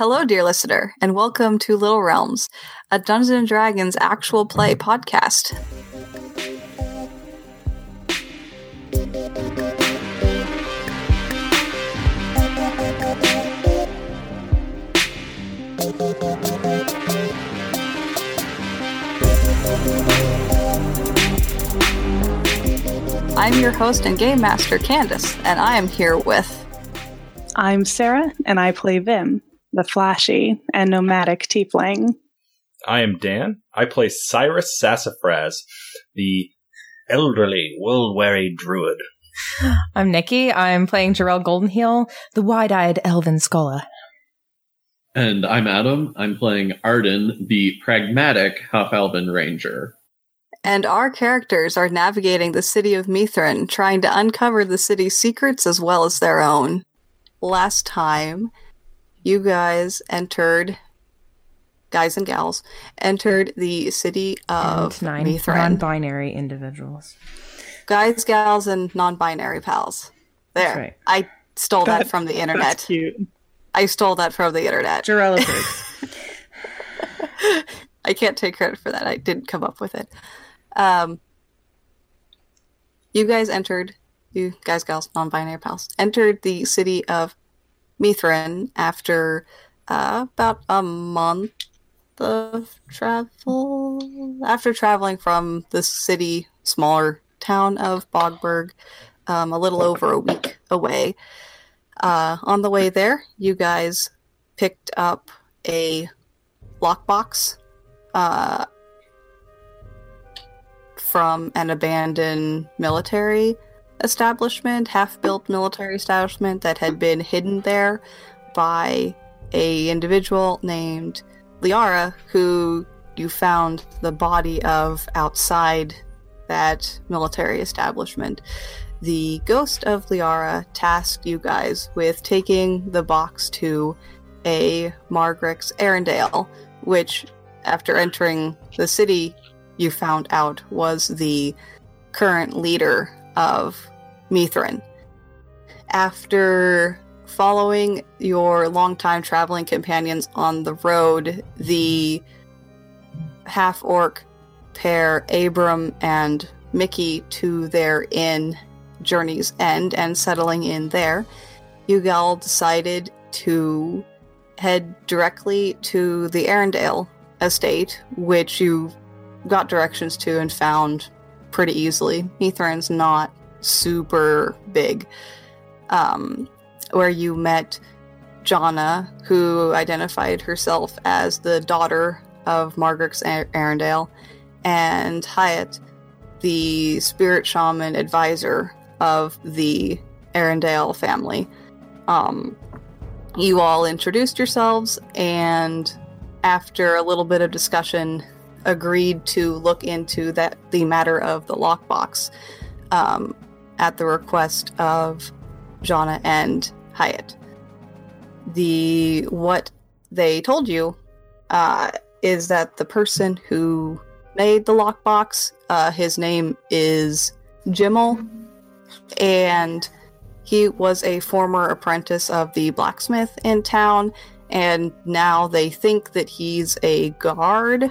Hello, dear listener, and welcome to Little Realms, a Dungeons and Dragons actual play podcast. I'm your host and game master, Candace, and I am here with. I'm Sarah, and I play Vim, the flashy and nomadic tiefling. I am Dan. I play Cyrus Sassafras, the elderly, world-weary druid. I'm Nikki. I'm playing Jarell Goldenheel, the wide-eyed elven scholar. And I'm Adam. I'm playing Arden, the pragmatic half-elven ranger. And our characters are navigating the city of Mithrin, trying to uncover the city's secrets as well as their own. Last time, you guys entered, guys and gals, entered the city of and nine Mithrin. non-binary individuals. guys, gals, and non-binary pals. There, right. I stole that, That- from the That's internet. cute. I stole that from the internet. Jarell. I can't take credit for that. I didn't come up with it. Um, you guys entered, you guys, gals, non-binary pals, entered the city of Mithrin after uh, about a month of travel. After traveling from the city, smaller town of Bogberg, um, a little over a week away. Uh, on the way there, you guys picked up a lockbox uh, from an abandoned military establishment, half-built military establishment that had been hidden there by a individual named Liara, who you found the body of outside that military establishment. The ghost of Liara tasked you guys with taking the box to a Margaret's Arendelle, which, after entering the city, you found out was the current leader of Mithrin. After following your longtime traveling companions on the road, the half orc pair Abram and Mickey to their inn Journey's End and settling in there, Ugal decided to head directly to the Arendelle estate, which you got directions to and found pretty easily. Mithrin's not super big. Um, where you met Jonna, who identified herself as the daughter of Margaret's Ar- Arendelle, and Hyatt, the spirit shaman advisor of the Arendelle family. Um, you all introduced yourselves, and after a little bit of discussion, agreed to look into that the matter of the lockbox um, at the request of Jana and Hyatt. The what they told you uh, is that the person who made the lockbox, uh, his name is Jimmel, and he was a former apprentice of the blacksmith in town, and now they think that he's a guard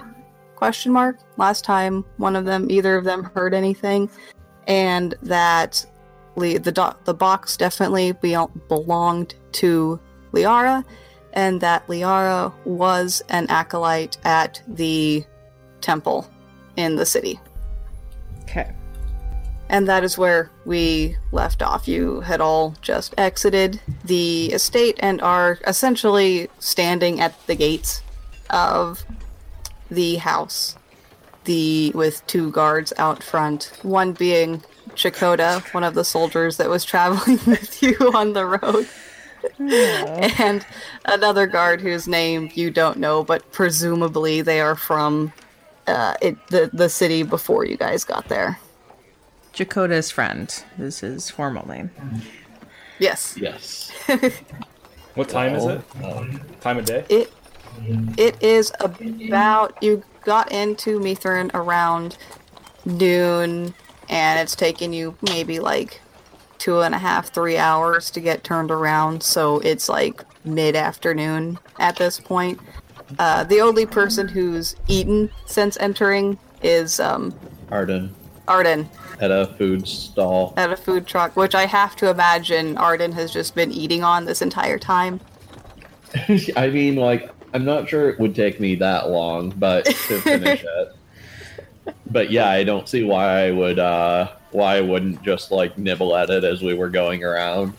question mark last time one of them either of them heard anything and that Le- the do- the box definitely be- belonged to Liara and that Liara was an acolyte at the temple in the city okay. and that is where we left off. You had all just exited the estate and are essentially standing at the gates of the house. The with two guards out front, one being Chakota, one of the soldiers that was traveling with you on the road, and another guard whose name you don't know, but presumably they are from uh, it, the the city before you guys got there. Jakota's friend is his formal name. Yes. Yes. What time is it? Um, Time of day? It it is about you got into Mithrin around noon, and it's taken you maybe like two and a half, three hours to get turned around. So it's like mid afternoon at this point. Uh, the only person who's eaten since entering is um, Arden Arden at a food stall. at a food truck, which I have to imagine Arden has just been eating on this entire time. I mean, like, I'm not sure it would take me that long, but to finish it. But yeah, I don't see why I would, uh, why I wouldn't just like nibble at it as we were going around.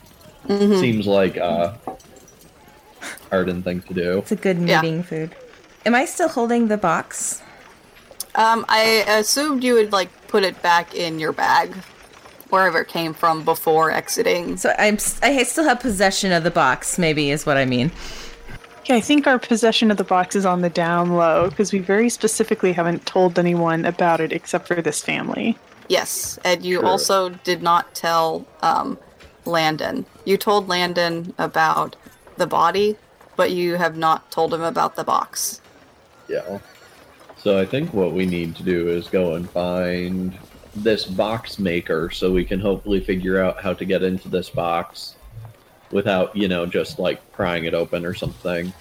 Mhm. Seems like uh, Arden thing to do. It's a good Yeah. meeting food. Am I still holding the box? Um, I assumed you would like put it back in your bag, wherever it came from before exiting. So I'm s- I still have possession of the box. Maybe is what I mean. Yeah, I think our possession of the box is on the down low because we very specifically haven't told anyone about it except for this family. Yes, and you Sure. also did not tell um, Landon. You told Landon about the body, but you have not told him about the box. Yeah. So I think what we need to do is go and find this box maker so we can hopefully figure out how to get into this box without, you know, just like prying it open or something.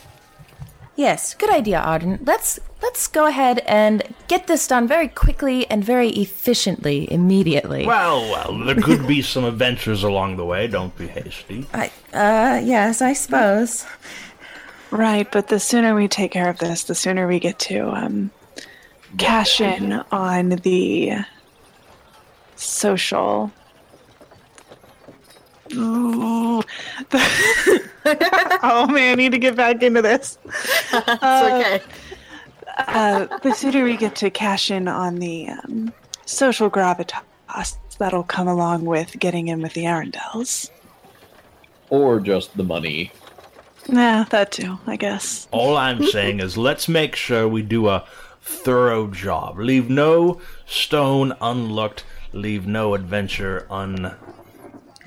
Yes, good idea, Arden. Let's let's go ahead and get this done very quickly and very efficiently immediately. Well, well, there could be some adventures along the way. Don't be hasty. I, uh, yes, I suppose. Right, but the sooner we take care of this, the sooner we get to um, cash in on the social. Ooh, the- oh man, I need to get back into this. It's okay. Uh, the sooner we get to cash in on the um, social gravitas that'll come along with getting in with the Arendelles. Or just the money. Nah, that too, I guess. All I'm saying is let's make sure we do a thorough job. Leave no stone unlooked. Leave no adventure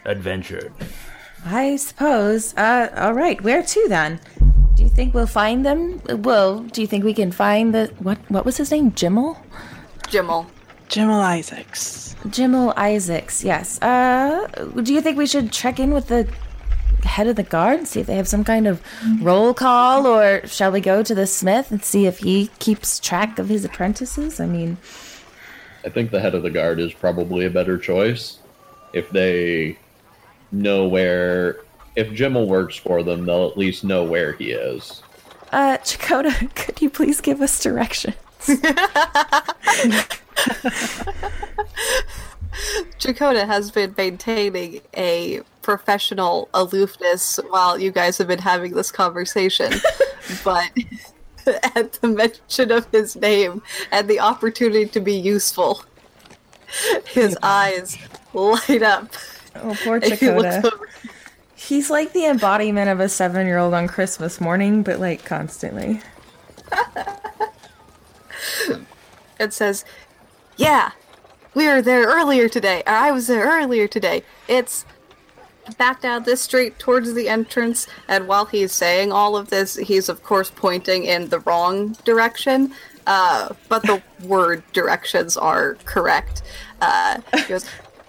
unadventured. I suppose. Uh, all right. Where to then? Do you think we'll find them? Well, do you think we can find the what? What was his name? Jimmel. Jimmel. Jimmel Isaacs. Jimmel Isaacs. Yes. Uh, do you think we should check in with the head of the guard and see if they have some kind of roll call, or shall we go to the smith and see if he keeps track of his apprentices? I mean, I think the head of the guard is probably a better choice. If they know where. If Jimmel works for them, they'll at least know where he is. uh, Chakota, could you please give us directions? Chakota has been maintaining a professional aloofness while you guys have been having this conversation, but at the mention of his name and the opportunity to be useful, his eyes light up. Oh, poor and he looks Chakota. over- He's like the embodiment of a seven-year-old on Christmas morning, but like constantly. it says, "Yeah, we were there earlier today. Or I was there earlier today. It's back down this street towards the entrance." And while he's saying all of this, he's of course pointing in the wrong direction. Uh, but the word directions are correct. Uh, he goes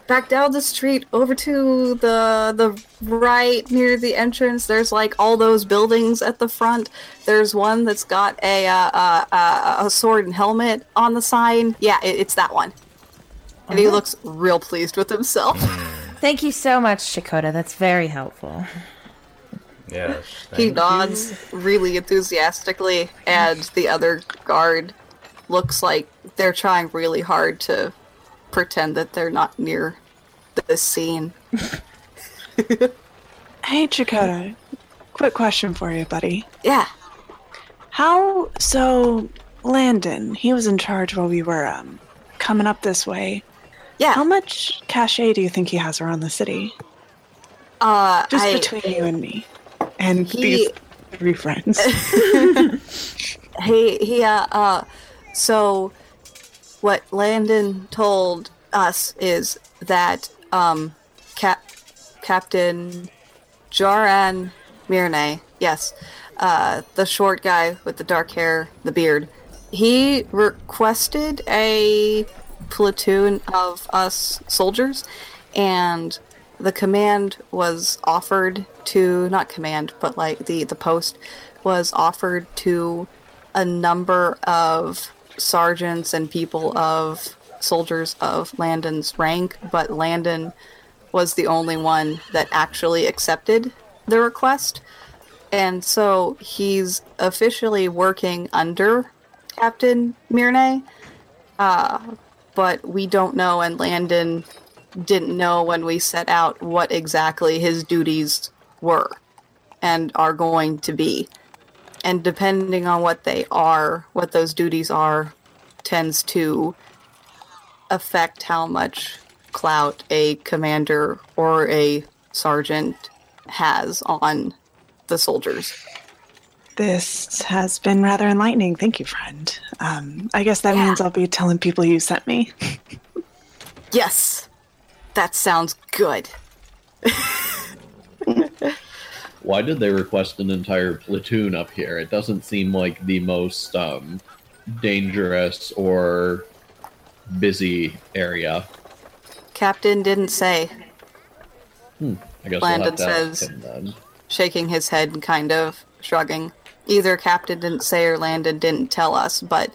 back down the street over to the the right near the entrance. There's like all those buildings at the front. There's one that's got a uh, uh, uh, a sword and helmet on the sign. Yeah, it, it's that one. And he looks real pleased with himself. Thank you so much, Chakota. That's very helpful. Yes. he thank nods really enthusiastically, and the other guard looks like they're trying really hard to pretend that they're not near the scene. Hey, Chakota. Quick question for you, buddy. Yeah. How so? Landon, he was in charge while we were um coming up this way. Yeah. How much cachet do you think he has around the city? Uh, Just I, between you and me, and He- these three friends. He he uh, uh so what Landon told us is that um Cap Captain Joran Mirne, yes, uh the short guy with the dark hair, the beard, he requested a platoon of us soldiers and the command was offered to not command, but like the the post was offered to a number of sergeants and people of soldiers of Landon's rank, but Landon was the only one that actually accepted the request. And so he's officially working under Captain Mirne, uh, but we don't know, and Landon didn't know when we set out what exactly his duties were and are going to be. And depending on what they are, what those duties are, tends to affect how much clout a commander or a sergeant has on the soldiers. This has been rather enlightening. Thank you, friend. Um, I guess that Yeah. means I'll be telling people you sent me. Yes, that sounds good. Why did they request an entire platoon up here? It doesn't seem like the most um, dangerous or busy area. Captain didn't say, I guess Landon we'll have to ask says- shaking his head and kind of shrugging. Either Captain didn't say or Landon didn't tell us, but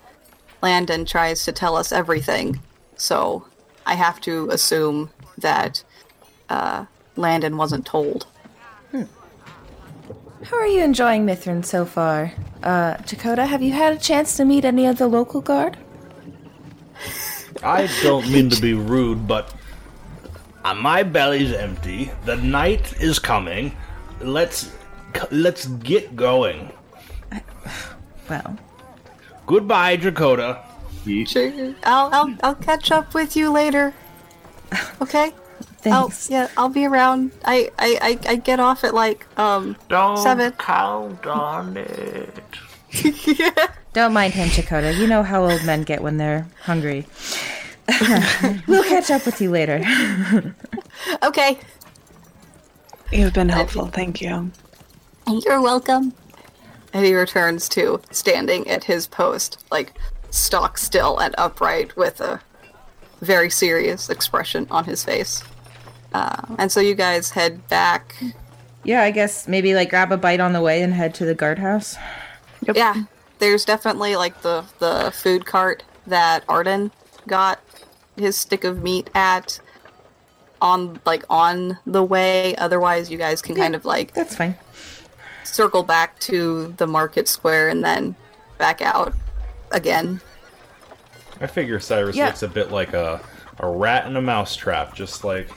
Landon tries to tell us everything. So I have to assume that uh, Landon wasn't told. How are you enjoying Mithrin so far? Uh, Dakota, have you had a chance to meet any of the local guard? I don't mean to be rude, but uh, my belly's empty. The night is coming. Let's let's get going. Well, Goodbye, Dakota. He- I'll I'll, I'll catch up with you later. Okay. I'll, yeah, I'll be around. I, I, I, I get off at like um Don't Seven. count on it. Don't mind him, Dakota. You know how old men get when they're hungry. we'll catch up with you later. okay. You've been helpful. Thank you. You're welcome. And he returns to standing at his post, like stock still and upright with a very serious expression on his face. Uh, and so you guys head back. Yeah, I guess maybe like grab a bite on the way and head to the guardhouse. Yeah, there's definitely like the the food cart that Arden got his stick of meat at on like on the way. Otherwise, you guys can kind of like That's fine. circle back to the market square and then back out again. I figure Cyrus Yeah. looks a bit like a, a rat in a mouse trap, just like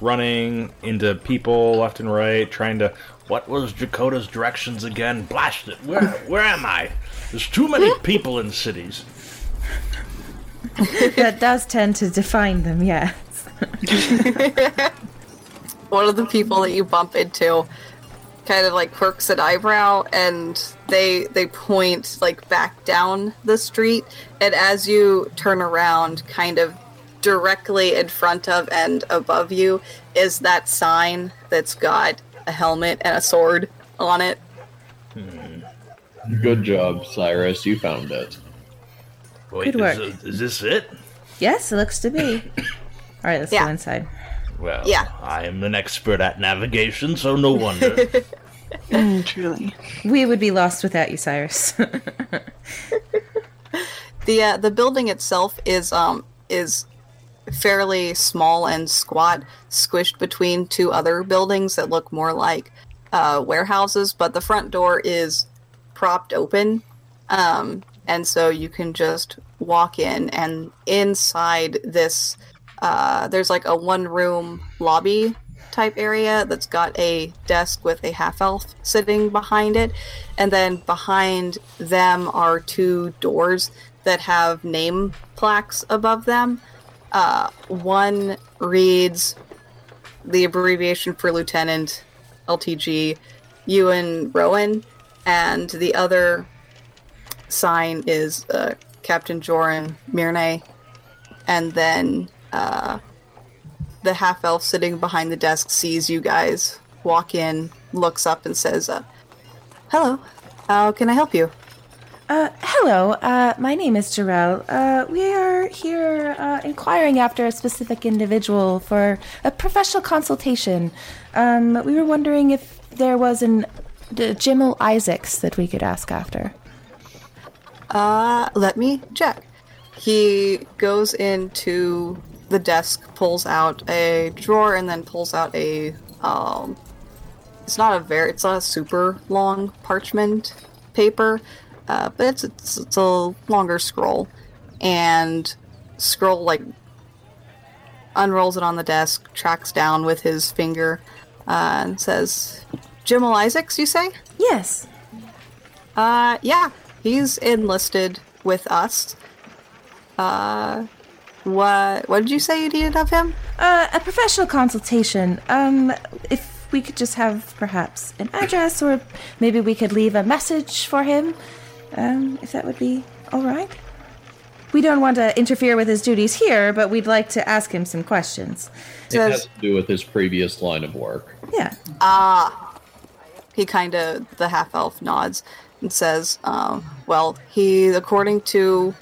running into people left and right, trying to. What was Dakota's directions again? Blast it! Where where am I? There's too many people in cities. that does tend to define them, yes. One of the people that you bump into kind of like quirks an eyebrow and they they point like back down the street and as you turn around kind of directly in front of and above you is that sign that's got a helmet and a sword on it Good job, Cyrus. You found it. Wait, Good work. Is, is this it? Yes, it looks to be. All right, let's Yeah. go inside. Well, Yeah. I am an expert at navigation, so no wonder. Mm, truly. We would be lost without you, Cyrus. The uh, the building itself is um is fairly small and squat, squished between two other buildings that look more like uh, warehouses. But the front door is propped open, um, and so you can just walk in. And inside this, uh, there's like a one room lobby type area that's got a desk with a half elf sitting behind it. And then behind them are two doors that have name plaques above them. Uh, one reads the abbreviation for Lieutenant LTG Ewan Rowan, and the other sign is uh, Captain Joran Mirne. And then uh, the half elf sitting behind the desk sees you guys walk in, looks up, and says, uh, Hello, how can I help you? Uh, hello, uh, my name is Jarell. Uh, we are here uh, inquiring after a specific individual for a professional consultation. Um, we were wondering if there was an d- Jimmel Isaacs that we could ask after. Uh, let me check. He goes into the desk, pulls out a drawer, and then pulls out a um. It's not a very. It's not a super long parchment paper, uh, but it's, it's it's a longer scroll, and scroll like unrolls it on the desk, tracks down with his finger, uh, and says, "Jimmel Isaacs, you say?" Yes. Uh, yeah, he's enlisted with us. Uh, what what did you say you needed of him? Uh, a professional consultation. Um, if we could just have perhaps an address, or maybe we could leave a message for him, um, if that would be all right. We don't want to interfere with his duties here, but we'd like to ask him some questions. It Says- has to do with his previous line of work. Yeah. Ah He kind of the half elf nods and says, um, "Well, he according to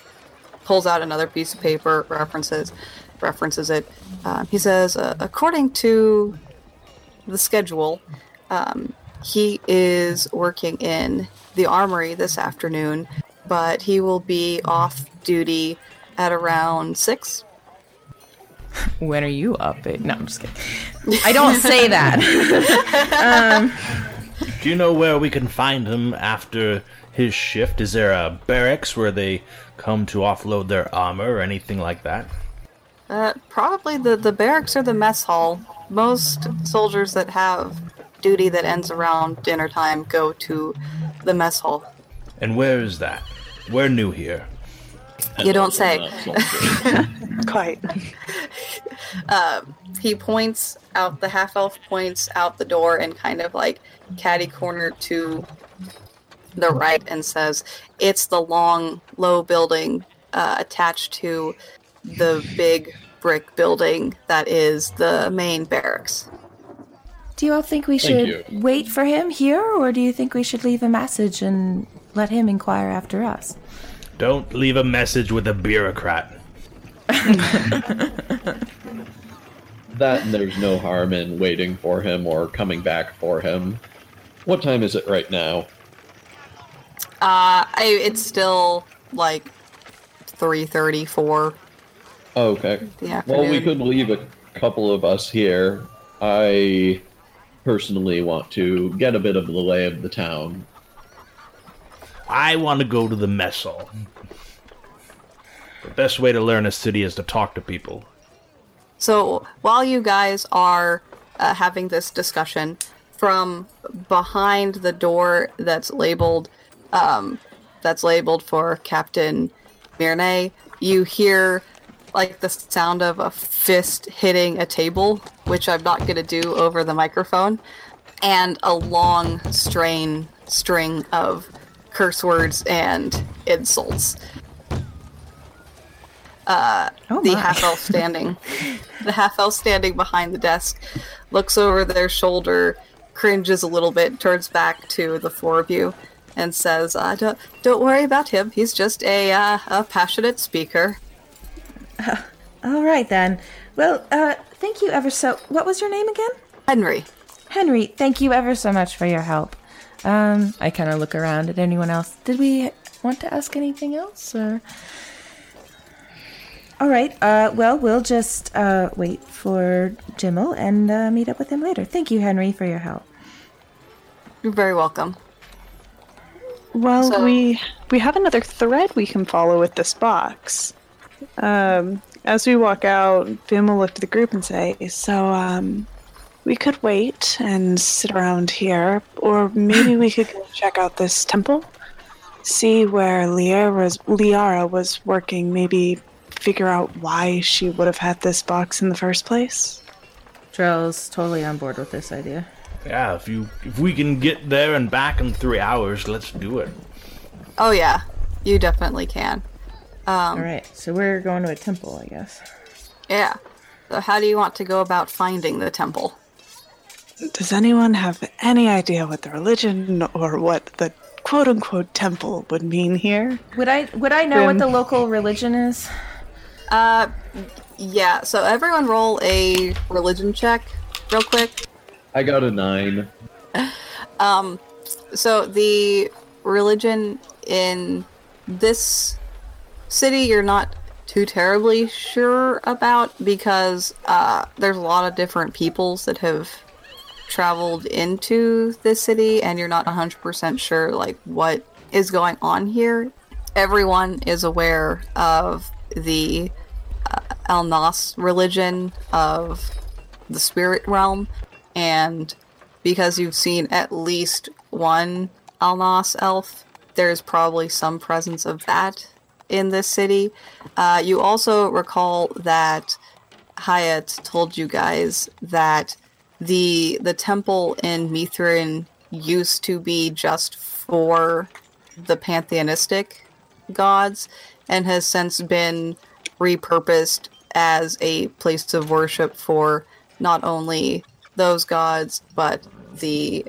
pulls out another piece of paper, references references it. Um, he says, uh, according to the schedule, um, he is working in the armory this afternoon, but he will be off duty at around six. When are you up? At? No, I'm just kidding. I don't say that. Do you know where we can find him after his shift? Is there a barracks where they come to offload their armor or anything like that? Uh, probably the, the barracks or the mess hall. Most soldiers that have duty that ends around dinner time go to the mess hall. And where is that? We're new here. You don't say. Quite. He points out, the half elf points out the door and kind of like catty corner to the right and says, It's the long, low building uh, attached to the big brick building that is the main barracks. Do you all think we should wait for him here, or do you think we should leave a message and let him inquire after us? Don't leave a message with a bureaucrat. That and there's no harm in waiting for him or coming back for him. What time is it right now? Uh, I, it's still like 3.34 Oh, okay. the Well, we could leave a couple of us here. I personally want to get a bit of the lay of the town. I want to go to the mess hall. The best way to learn a city is to talk to people. So while you guys are uh, having this discussion, from behind the door that's labeled, um, that's labeled for Captain Mirne, you hear like the sound of a fist hitting a table, which I'm not going to do over the microphone, and a long strain string of curse words and insults. Oh the half elf standing. The half elf standing behind the desk looks over their shoulder cringes a little bit turns back to the four of you and says uh, don't, don't worry about him. He's just a, uh, a passionate speaker All right then. Well, uh, thank you ever so. What was your name again? henry Henry. Thank you ever so much for your help. Um, I kind of look around at anyone else. Did we want to ask anything else, or? All right. Uh, well, we'll just uh, wait for Jimmel and uh, meet up with him later. Thank you, Henry, for your help. you're very welcome Well, So- we we have another thread we can follow with this box. Um, as we walk out, Vim will look to the group and say, "So, um, we could wait and sit around here, or maybe we could go check out this temple, see where Liara was, Liara was working. Maybe figure out why she would have had this box in the first place." Drell's totally on board with this idea. Yeah, if you if we can get there and back in three hours, let's do it. oh yeah you definitely can All right. So we're going to a temple, I guess. yeah so how do you want to go about finding the temple Does anyone have any idea what the religion or what the quote unquote temple would mean here. Would I would I know what Um, the local religion is? Uh, yeah. So everyone roll a religion check, real quick. I got a nine. Um, so the religion in this city, you're not too terribly sure about because uh, there's a lot of different peoples that have traveled into this city, and you're not 100% sure like what is going on here. Everyone is aware of the uh, Alnas religion of the spirit realm, and because you've seen at least one Alnas elf, there's probably some presence of that in this city. Uh, you also recall that Hyatt told you guys that the the temple in Mithrin used to be just for the pantheistic gods and has since been repurposed as a place of worship for not only those gods but the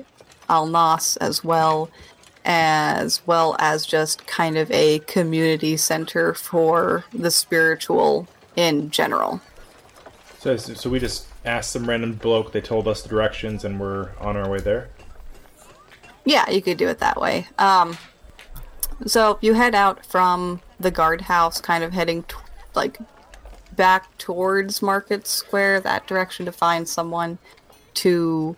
Alnas as well, as well as just kind of a community center for the spiritual in general. So, so we just asked some random bloke. They told us the directions, and we're on our way there. Yeah, you could do it that way. Um, so you head out from the guardhouse, kind of heading t- like back towards Market Square, that direction to find someone to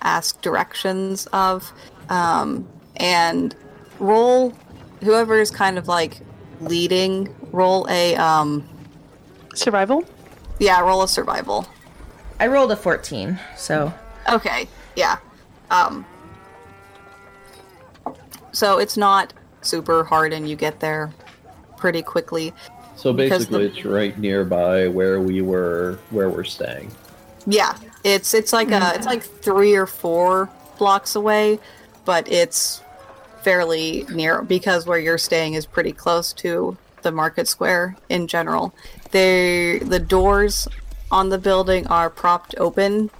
ask directions of, um, and roll whoever is kind of like leading. Roll a um, Survival? yeah, roll a survival. I rolled a 14, so Okay, yeah. Um, so it's not super hard, and you get there pretty quickly. So basically, the- it's right nearby where we were, where we're staying. Yeah, it's it's like a it's like three or four blocks away, but it's fairly near because where you're staying is pretty close to the market square in general. They the doors on the building are propped open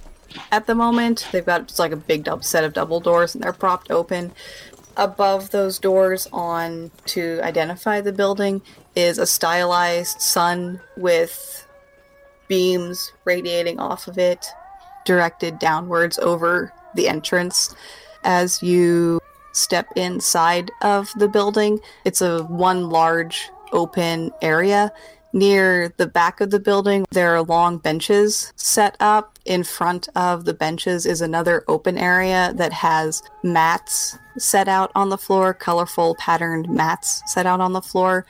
at the moment. They've got just like a big dub- set of double doors and they're propped open. Above those doors on to identify the building is a stylized sun with beams radiating off of it, directed downwards over the entrance. As you step inside of the building, it's a one large open area. Near the back of the building, there are long benches set up. In front of the benches is another open area that has mats set out on the floor, colorful patterned mats set out on the floor.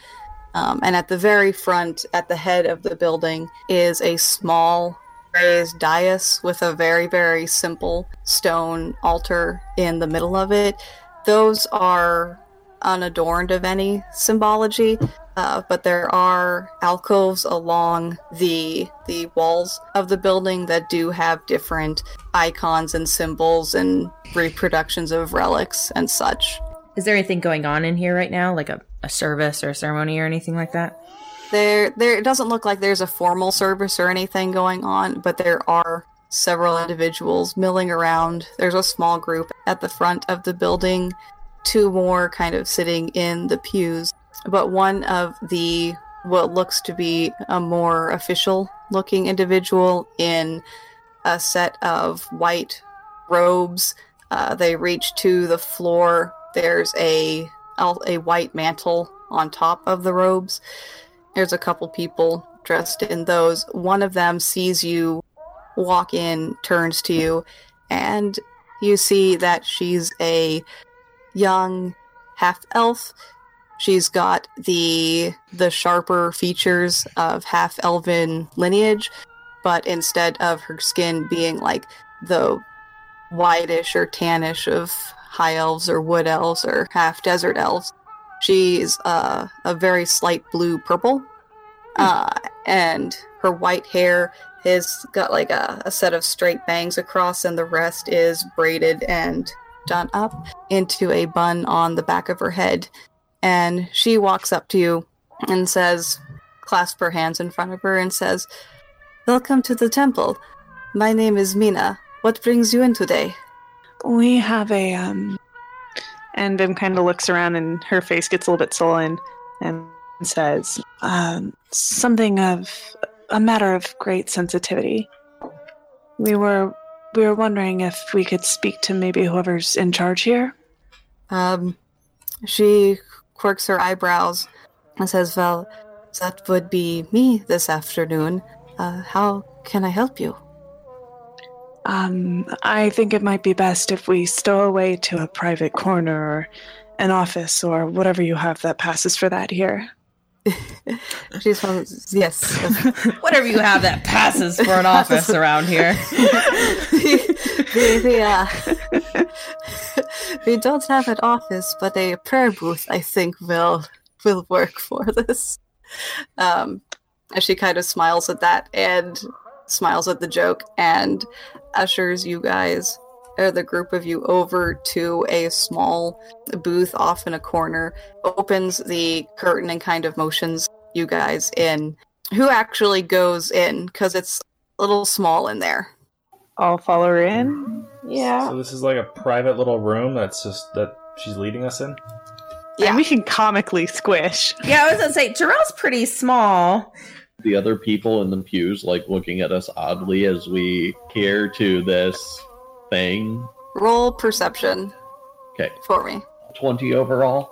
Um, and at the very front, at the head of the building, is a small raised dais with a very, very simple stone altar in the middle of it. Those are unadorned of any symbology, uh, but there are alcoves along the the walls of the building that do have different icons and symbols and reproductions of relics and such. is there anything going on in here right now, like a, a service or a ceremony or anything like that? There, there. It doesn't look like there's a formal service or anything going on, but there are several individuals milling around. There's a small group at the front of the building, two more kind of sitting in the pews, but one of the what looks to be a more official looking individual in a set of white robes. Uh, they reach to the floor. There's a a white mantle on top of the robes. There's a couple people dressed in those. One of them sees you walk in, turns to you, and you see that she's a young half elf. She's got the the sharper features of half elven lineage, but instead of her skin being like the whitish or tannish of high elves or wood elves or half desert elves, she's uh, a very slight blue purple uh, and her white hair has got like a, a set of straight bangs across and the rest is braided and done up into a bun on the back of her head. And she walks up to you and says clasp her hands in front of her and says welcome to the temple. My name is mina. What brings you in today? We have a um And Vim kind of looks around and her face gets a little bit sullen and says, um, something of a matter of great sensitivity. We were we were wondering if we could speak to maybe whoever's in charge here. Um, she quirks her eyebrows and says, Well, that would be me this afternoon. Uh, how can I help you? Um, I think it might be best if we stow away to a private corner or an office or whatever you have that passes for that here. She says, Yes. Whatever you have that passes for an office around here. we, we, uh, we don't have an office, but a prayer booth, I think, will will work for this. Um, and she kind of smiles at that and smiles at the joke and ushers you guys or the group of you over to a small booth off in a corner opens the curtain and kind of motions you guys in who actually goes in because it's a little small in there I'll follow her in. Yeah. So this is like a private little room that's just that she's leading us in. Yeah. And we can comically squish. Yeah, I was gonna say Jarell's pretty small. The other people in the pews like looking at us oddly as we care to this thing. roll perception Okay, for me twenty overall.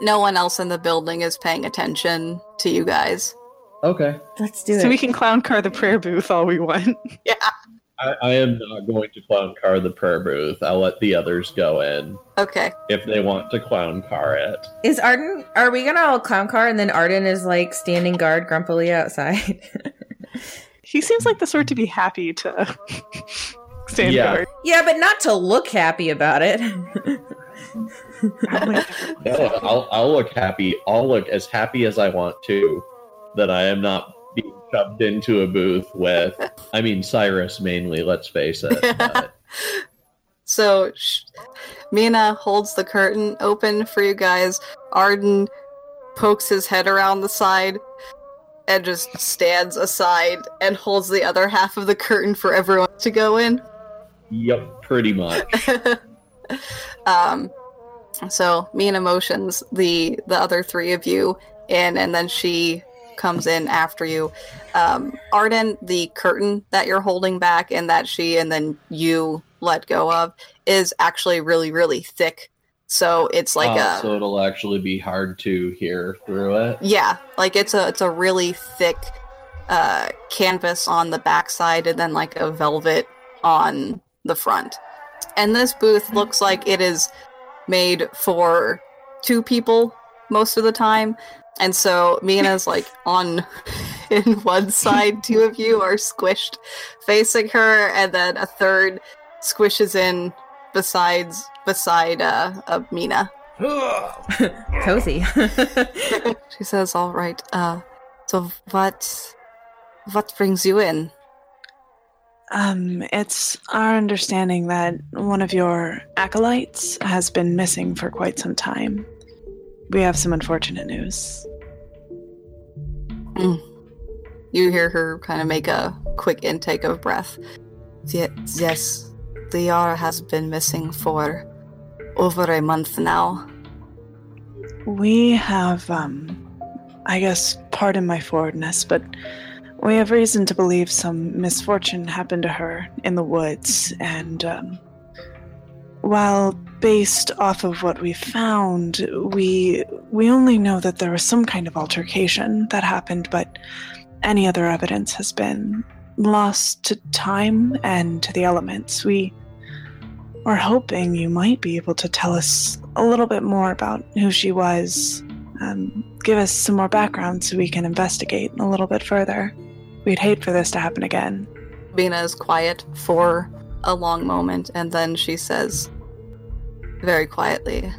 no one else in the building is paying attention to you guys Okay, Let's do So it. So we can clown car the prayer booth all we want. yeah I, I am not going to clown car the prayer booth. I'll let the others go in okay if they want to clown car it. Is Arden? Are we gonna all clown car and then Arden is like standing guard grumpily outside? He seems like the sort to be happy to stand Yeah. guard. yeah, but not to look happy about it. No, I'll, I'll look happy. I'll look as happy as I want to that I am not being shoved into a booth with, I mean, Cyrus mainly, let's face it. but- So sh- Mina holds the curtain open for you guys. Arden pokes his head around the side and just stands aside and holds the other half of the curtain for everyone to go in. Yep, pretty much. um, so Mina emotions, the the other three of you in, and then she comes in after you. Um, Arden, the curtain that you're holding back and that she and then you let go of is actually really really thick. So it's like Uh, a so it'll actually be hard to hear through it. yeah, like it's a it's a really thick uh, canvas on the backside and then like a velvet on the front. And this booth looks like it is made for two people most of the time. And so Mina's like on in one side, two of you are squished facing her, and then a third squishes in besides beside uh, uh Mina. Cozy. she says, "All right. Uh, so what, what brings you in?" Um, it's our understanding that one of your acolytes has been missing for quite some time. We have some unfortunate news. You hear her kind of make a quick intake of breath. Ye- yes, Liara has been missing for over a month now. We have, um, I guess, pardon my forwardness, but we have reason to believe some misfortune happened to her in the woods, and, um, while based off of what we found, we we only know that there was some kind of altercation that happened, but any other evidence has been lost to time and to the elements. We are hoping you might be able to tell us a little bit more about who she was, um, give us some more background so we can investigate a little bit further. We'd hate for this to happen again. Mina is quiet for a long moment, and then she says, very quietly,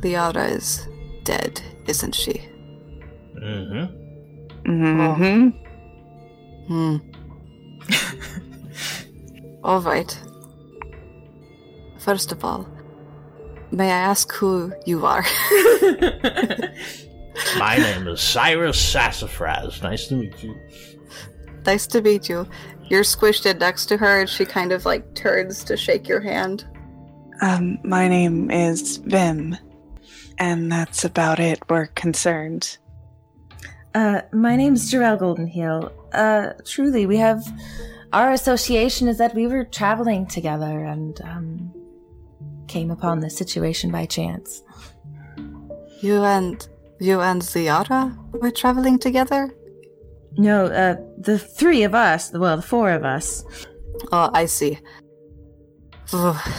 Liara is dead, isn't she? Mm-hmm. Mm-hmm. Hmm. all right. First of all, may I ask who you are? My name is Cyrus Sassafras. Nice to meet you. nice to meet you. You're squished in next to her, and she kind of like turns to shake your hand. Um, my name is Vim, and that's about it. We're concerned. Uh, my name's Jarell Goldenheel. Uh, truly, we have our association is that we were traveling together and um, came upon this situation by chance. You and you and Ziara were traveling together? No, uh, the three of us, well, the four of us. Oh, I see. Ugh.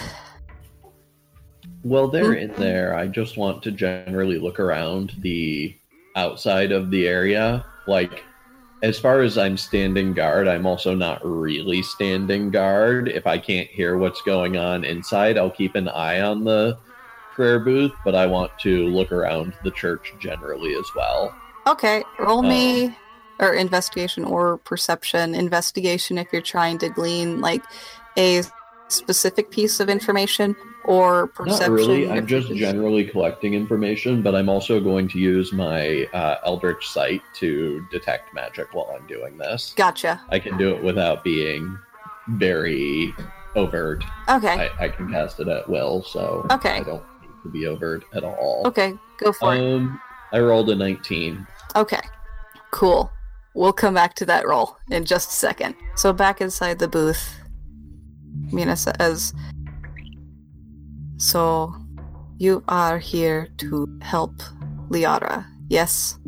Well, they're in there. I just want to generally look around the outside of the area. Like, as far as I'm standing guard, I'm also not really standing guard. If I can't hear what's going on inside, I'll keep an eye on the prayer booth, but I want to look around the church generally as well. Okay, roll me or investigation or perception. Investigation if you're trying to glean like a specific piece of information or perception. Not really. I'm just generally collecting information, but I'm also going to use my uh, Eldritch Sight to detect magic while I'm doing this. Gotcha. I can do it without being very overt. Okay. I, I can cast it at will, so Okay. I don't to be overt at all. Okay, go for it. Um, I rolled a 19. Okay, cool. We'll come back to that roll in just a second. So back inside the booth, Mina says, "So, you are here to help Liara, yes?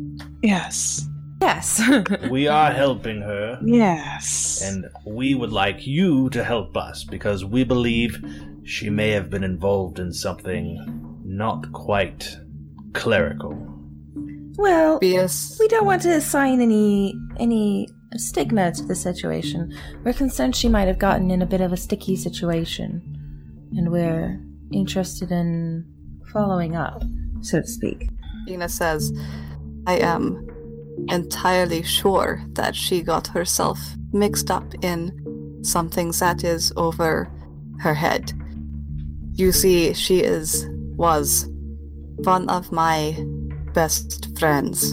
Yes. Yes. We are helping her, Yes. and we would like you to help us because we believe she may have been involved in something not quite clerical. well, Yes. we don't want to assign any any stigma to the situation. We're concerned she might have gotten in a bit of a sticky situation, and we're interested in following up, so to speak. Mina says, I am entirely sure that she got herself mixed up in something that is over her head. You see, she is, was one of my best friends.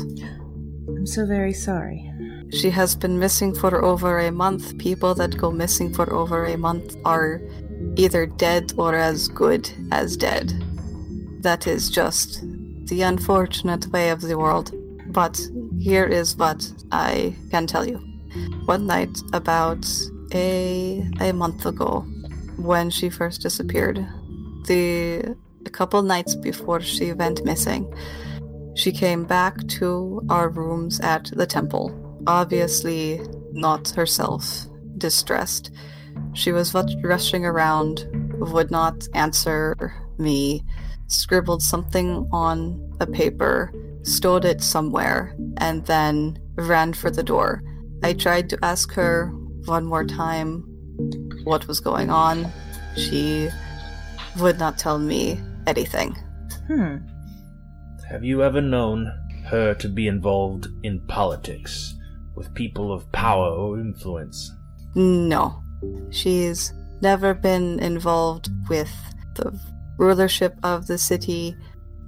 I'm so very sorry. She has been missing for over a month. People that go missing for over a month are either dead or as good as dead. That is just the unfortunate way of the world. But here is what I can tell you. One night, about a a month ago, when she first disappeared, the a couple nights before she went missing, she came back to our rooms at the temple. Obviously, not herself, distressed. She was ru- rushing around, would not answer me, scribbled something on a paper, stored it somewhere, and then ran for the door. I tried to ask her one more time what was going on. She would not tell me anything. Hmm. Have you ever known her to be involved in politics with people of power or influence? No. She's never been involved with the rulership of the city,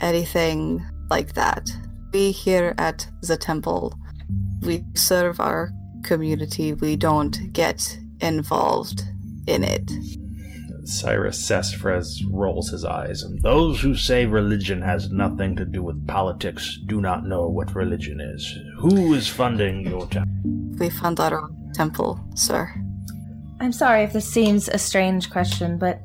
anything like that. We here at the temple, we serve our community, we don't get involved in it. Cyrus Sassafras rolls his eyes and Those who say religion has nothing to do with politics do not know what religion is. Who is funding your temple? We fund our own temple, sir. I'm sorry if this seems a strange question, but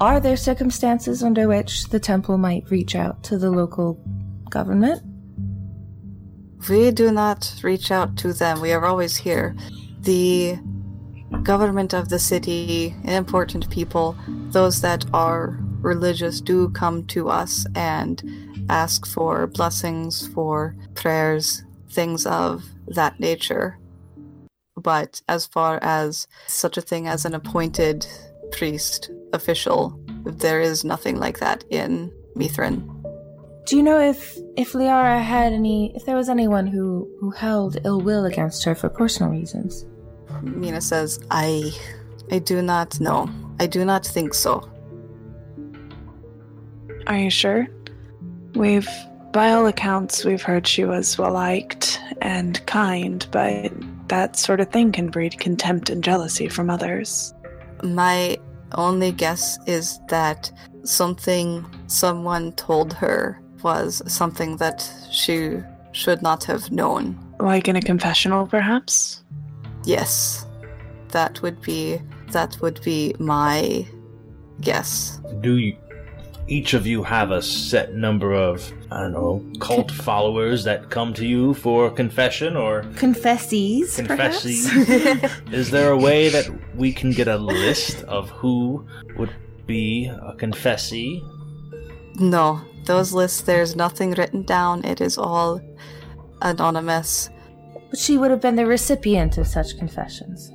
are there circumstances under which the temple might reach out to the local government? We do not reach out to them. We are always here. The government of the city, important people, those that are religious do come to us and ask for blessings, for prayers, things of that nature. But as far as such a thing as an appointed priest, official, there is nothing like that in Mithrin. Do you know if if Liara had any if there was anyone who who held ill will against her for personal reasons? Mina says, I I do not know. I do not think so. Are you sure? We've, by all accounts, we've heard she was well liked and kind, but that sort of thing can breed contempt and jealousy from others. My only guess is that something someone told her was something that she should not have known. Like in a confessional, perhaps? Yes. That would be that would be my guess. Do you, each of you have a set number of, I don't know, cult followers that come to you for confession or Confessees, confessees? Is there a way that we can get a list of who would be a confessee? No, those lists there's nothing written down. It is all anonymous. She would have been the recipient of such confessions.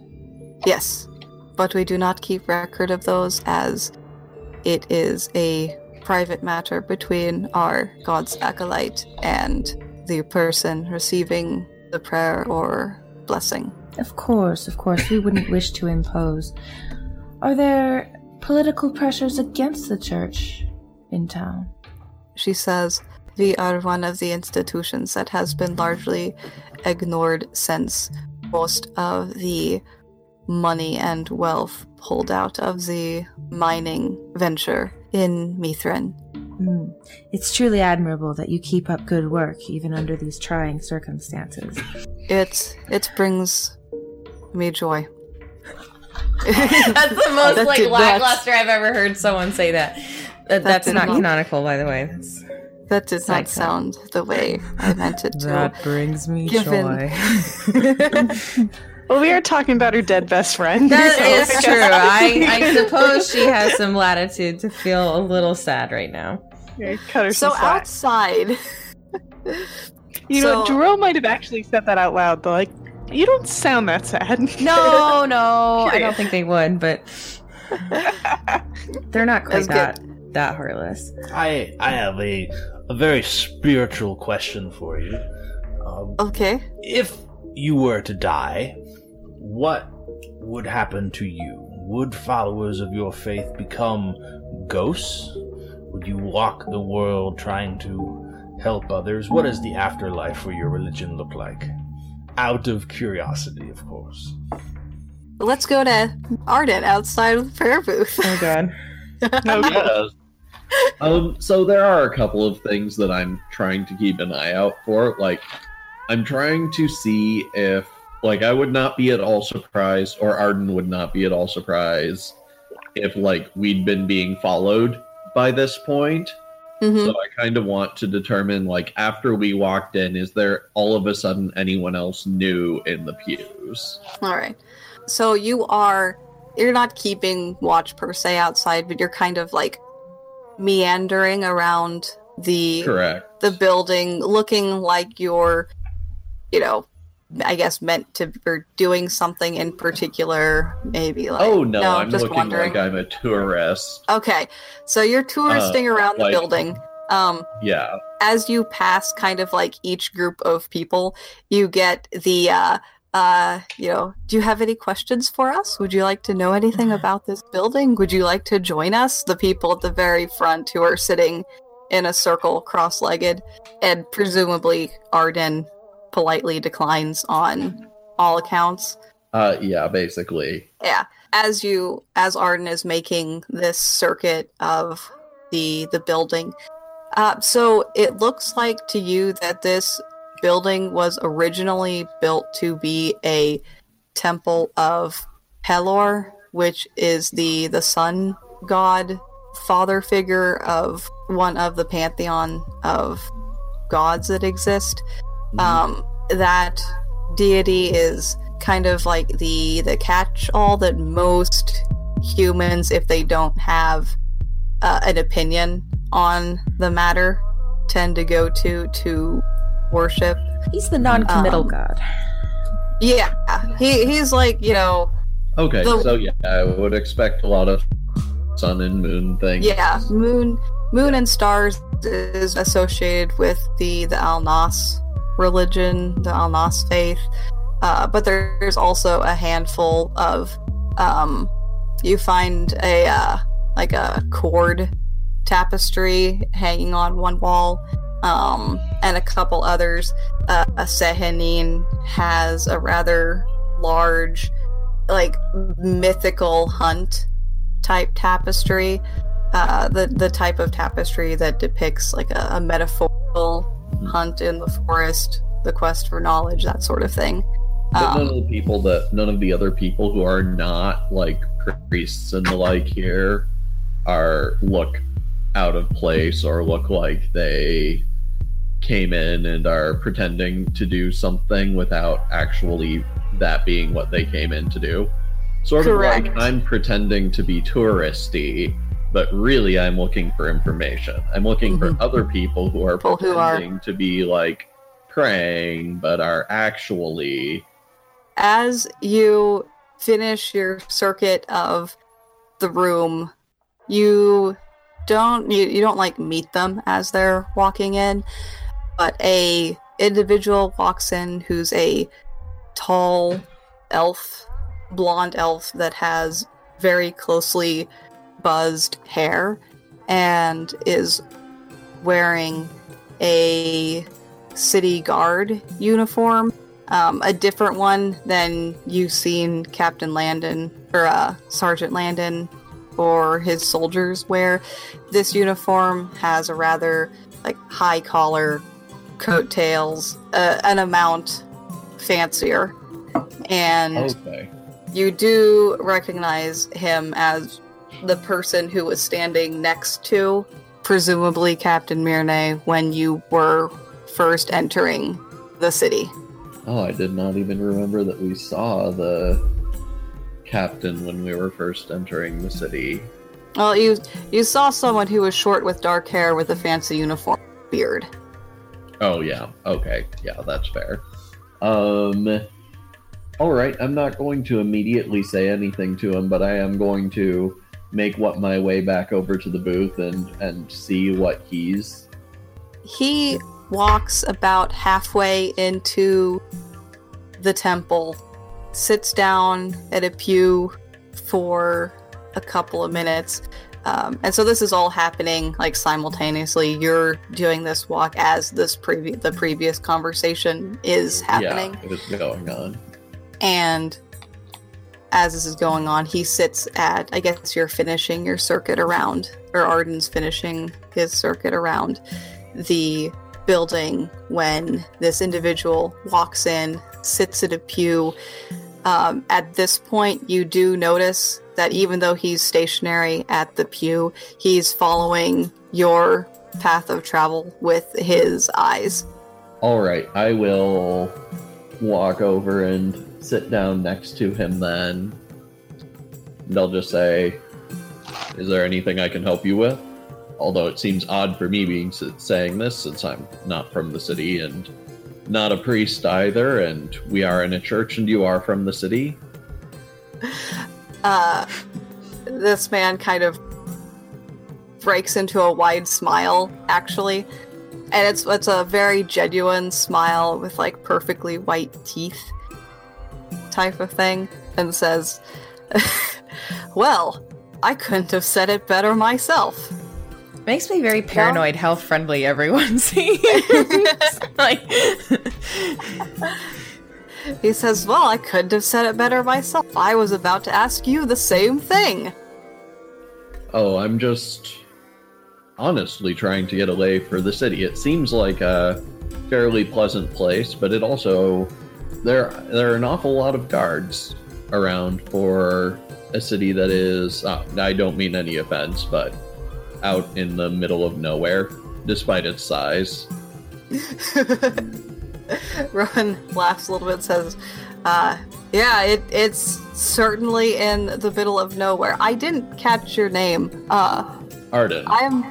Yes, but we do not keep record of those as it is a private matter between our God's acolyte and the person receiving the prayer or blessing. Of course, of course, we wouldn't wish to impose. Are there political pressures against the church in town? She says, We are one of the institutions that has been largely ignored since most of the money and wealth pulled out of the mining venture in Mithrin. Hmm. It's truly admirable that you keep up good work even under these trying circumstances. It it brings me joy. That's the most That like did not- lackluster I've ever heard someone say that. That- that's did not not- canonical, by the way. That's That did Side not sound the way I meant it to. That brings me Given- Well, we are talking about her dead best friend. that so- is true. I, I suppose she has some latitude to feel a little sad right now. Yeah, cut her So some outside, You know, so- Jerome might have actually said that out loud, but like, you don't sound that sad. No, no, I don't think they would, but they're not quite That's good. that that heartless. I I have a a very spiritual question for you. Um, okay. if you were to die, what would happen to you? Would followers of your faith become ghosts? Would you walk the world trying to help others? What does the afterlife for your religion look like? Out of curiosity, of course. Let's go to Arden outside of the prayer booth. Oh god. no, Yes. Um, so there are a couple of things that I'm trying to keep an eye out for. Like, I'm trying to see if, like, I would not be at all surprised, or Arden would not be at all surprised if, like, we'd been being followed by this point. Mhm. So I kind of want to determine, like, after we walked in, is there all of a sudden anyone else new in the pews? All right. So you are you're not keeping watch per se outside, but you're kind of like meandering around the Correct. the building, looking like you're, you know, I guess meant to or doing something in particular. Maybe like oh no, no I'm just looking wondering. like I'm a tourist. Okay, so you're touristing around the like- building. Um, Yeah. as you pass kind of like each group of people, you get the uh uh you know, do you have any questions for us? Would you like to know anything about this building? Would you like to join us? The people at the very front who are sitting in a circle cross-legged and presumably Arden politely declines on all accounts. Uh, yeah, basically. Yeah. As you as Arden is making this circuit of the the building. Uh, so it looks like to you that this building was originally built to be a temple of Pelor, which is the the sun god father figure of one of the pantheon of gods that exist. Um, that deity is kind of like the the catch all that most humans, if they don't have uh, an opinion on the matter, tend to go to to worship. He's the non-committal Um, god. Yeah, he he's like you know Okay, The- so yeah, I would expect a lot of sun and moon things. Yeah, moon, moon and stars is associated with the the Alnas religion, the Alnas faith. Uh, but there's also a handful of um, you find a uh, like a cord tapestry hanging on one wall, um, and a couple others. Uh, a Sehanine has a rather large, like mythical hunt type tapestry uh, the the type of tapestry that depicts like a, a metaphorical hunt in the forest, the quest for knowledge, that sort of thing. But none Um, of the people that none of the other people who are not like priests and the like here are look out of place or look like they came in and are pretending to do something without actually that being what they came in to do. Sort of like I'm pretending to be touristy, but really I'm looking for information. I'm looking for mm-hmm. other people who are People who are- pretending to be like praying, but are actually as you finish your circuit of the room, you don't you, you don't like meet them as they're walking in, but a individual walks in who's a tall elf, blonde elf that has very closely buzzed hair and is wearing a city guard uniform um, a different one than you've seen Captain Landon or uh, Sergeant Landon or his soldiers wear. This uniform has a rather like high collar, coattails, uh, an amount fancier, and okay. you do recognize him as the person who was standing next to, presumably Captain Mirne, when you were first entering the city. Oh, I did not even remember that we saw the captain when we were first entering the city. Well, you you saw someone who was short with dark hair with a fancy uniform beard. Oh yeah. Okay. Yeah, that's fair. Um All right, I'm not going to immediately say anything to him, but I am going to make what my way back over to the booth and and see what he's He walks about halfway into the temple, sits down at a pew for a couple of minutes. Um, and so this is all happening like simultaneously. You're doing this walk as this previ- the previous conversation is happening. Yeah, it is going on. And as this is going on, he sits at, I guess you're finishing your circuit around, or Arden's finishing his circuit around the building when this individual walks in, sits at a pew. Um, at this point, you do notice that even though he's stationary at the pew, he's following your path of travel with his eyes. All right, I will walk over and sit down next to him then. And I'll just say, "Is there anything I can help you with?" Although it seems odd for me being saying this since I'm not from the city and not a priest either, and we are in a church and you are from the city. uh, this man kind of breaks into a wide smile, actually, and it's it's a very genuine smile with like perfectly white teeth, type of thing, and says, "Well, I couldn't have said it better myself." Makes me very paranoid how friendly everyone seems. like, He says, "Well, I couldn't have said it better myself. I was about to ask you the same thing." Oh, I'm just honestly trying to get a lay for the city. It seems like a fairly pleasant place, but it also there there are an awful lot of guards around for a city that is uh, I don't mean any offense, but out in the middle of nowhere despite its size. Rowan laughs a little bit and says, uh, yeah, it, it's certainly in the middle of nowhere. I didn't catch your name. Uh, Arden. I'm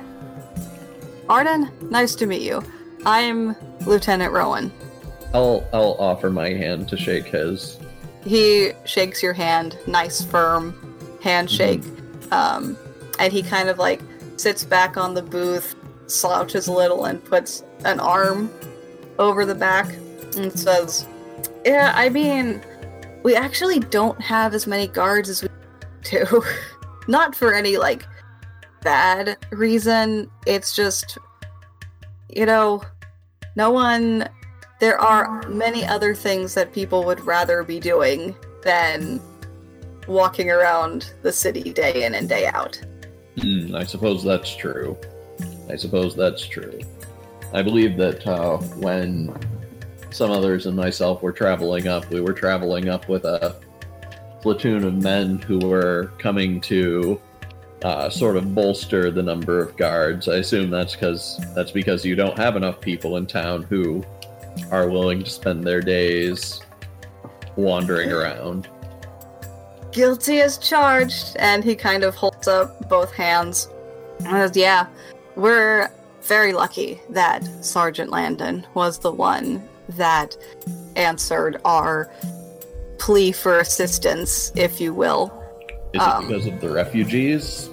Arden. Nice to meet you. I'm Lieutenant Rowan. I'll I'll offer my hand to shake his. He shakes your hand, nice firm handshake. Um, and he kind of like sits back on the booth, slouches a little, and puts an arm over the back and says, Yeah, I mean, we actually don't have as many guards as we do. Not for any like bad reason. It's just, you know, no one. There are many other things that people would rather be doing than walking around the city day in and day out. Hmm, I suppose that's true. I suppose that's true. I believe that uh, when some others and myself were traveling up, we were traveling up with a platoon of men who were coming to uh, sort of bolster the number of guards. I assume that's because that's because you don't have enough people in town who are willing to spend their days wandering around. Guilty as charged. And he kind of holds up both hands. And says, yeah, we're very lucky that Sergeant Landon was the one that answered our plea for assistance, if you will. Is Um, it because of the refugees?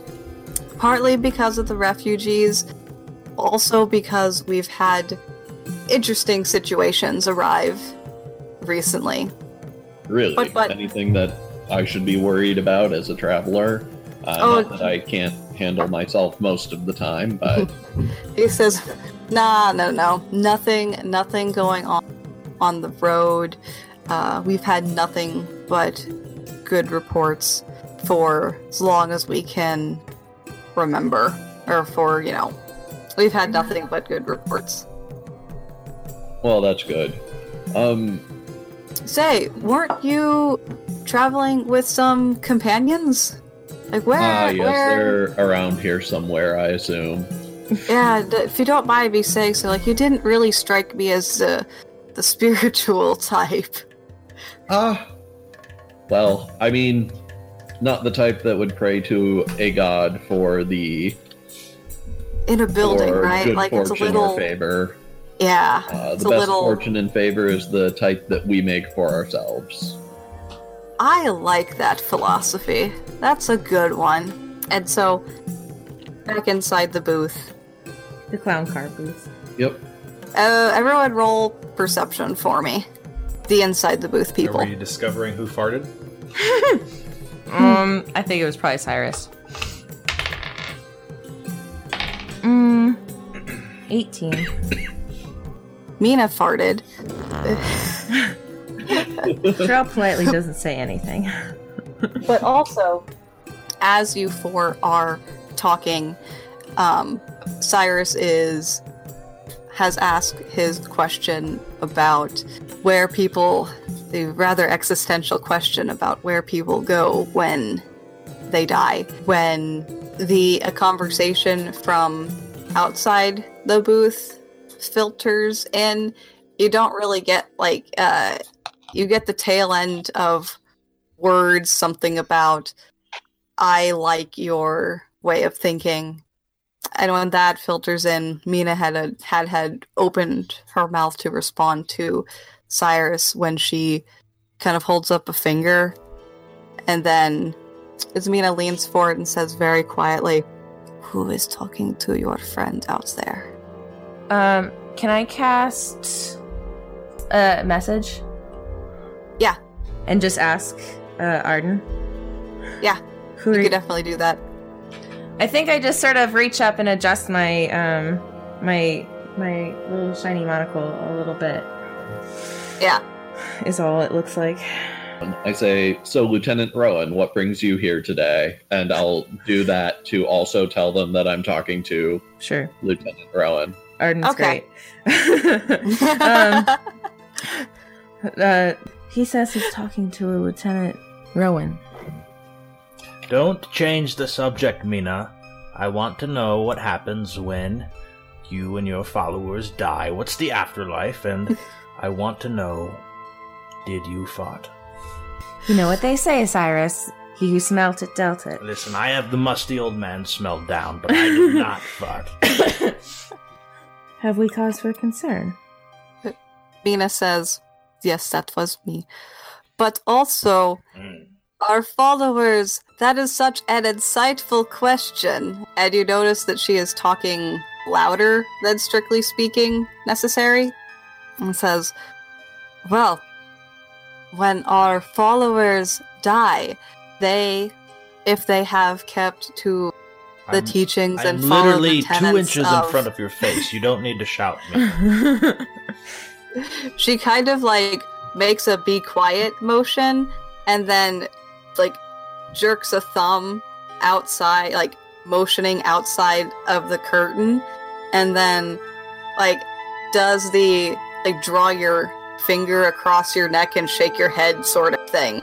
partly because of the refugees, also because we've had interesting situations arrive recently. Really? but- but- Anything that I should be worried about as a traveler? Uh, Oh. Not that I can't handle myself most of the time, but He says, "Nah, no, no, nothing, nothing going on on the road. Uh, we've had nothing but good reports for as long as we can remember, or for you know, we've had nothing but good reports." well, that's good. Um, Say, weren't you traveling with some companions? Like where? ah, yes, where? they're around here somewhere, I assume. Yeah, if you don't mind me saying so, like you didn't really strike me as uh, the spiritual type. Ah, well, I mean, not the type that would pray to a god for the In a building, right? Like it's a fortune little. or favor. Yeah, Uh, the best little. fortune and favor is the type that we make for ourselves. I like that philosophy. That's a good one. And so, back inside the booth, The clown car booth. Yep. uh, everyone roll perception for me. The inside the booth people. Are we discovering who farted? Um, I think it was probably Cyrus. Mm, 18. Mina farted. Drell politely doesn't say anything. but also as you four are talking um, cyrus is has asked his question about where people the rather existential question about where people go when they die when the a conversation from outside the booth filters in you don't really get like uh you get the tail end of words something about I like your way of thinking. And when that filters in, Mina had a, had had opened her mouth to respond to Cyrus when she kind of holds up a finger, and then as Mina leans forward and says very quietly, "Who is talking to your friend out there?" Um, can I cast a message? Yeah. And just ask uh, Arden? Yeah, Who You are could definitely do that. I think I just sort of reach up and adjust my um my my little shiny monocle a little bit. Yeah. Is all it looks like. I say, so Lieutenant Rowan, what brings you here today? And I'll do that to also tell them that I'm talking to Sure. Lieutenant Rowan. Arden's Okay. great. um, uh, he says he's talking to a Lieutenant Rowan. Don't change the subject, Mina. I want to know what happens when you and your followers die. What's the afterlife? And I want to know did you fart? You know what they say, Cyrus. He who smelt it dealt it. Listen, I have the musty old man smelled down, but I did not fart. Have we cause for concern? Mina says, Yes, that was me. But also, Mm. our followers, that is such an insightful question. And you notice that she is talking louder than strictly speaking necessary. And says, Well, when our followers die, they, if they have kept to the I'm- teachings and I'm followed literally two inches of, in front of your face. You don't need to shout me. she kind of like makes a be quiet motion and then like jerks a thumb outside like motioning outside of the curtain and then like does the like draw your finger across your neck and shake your head sort of thing.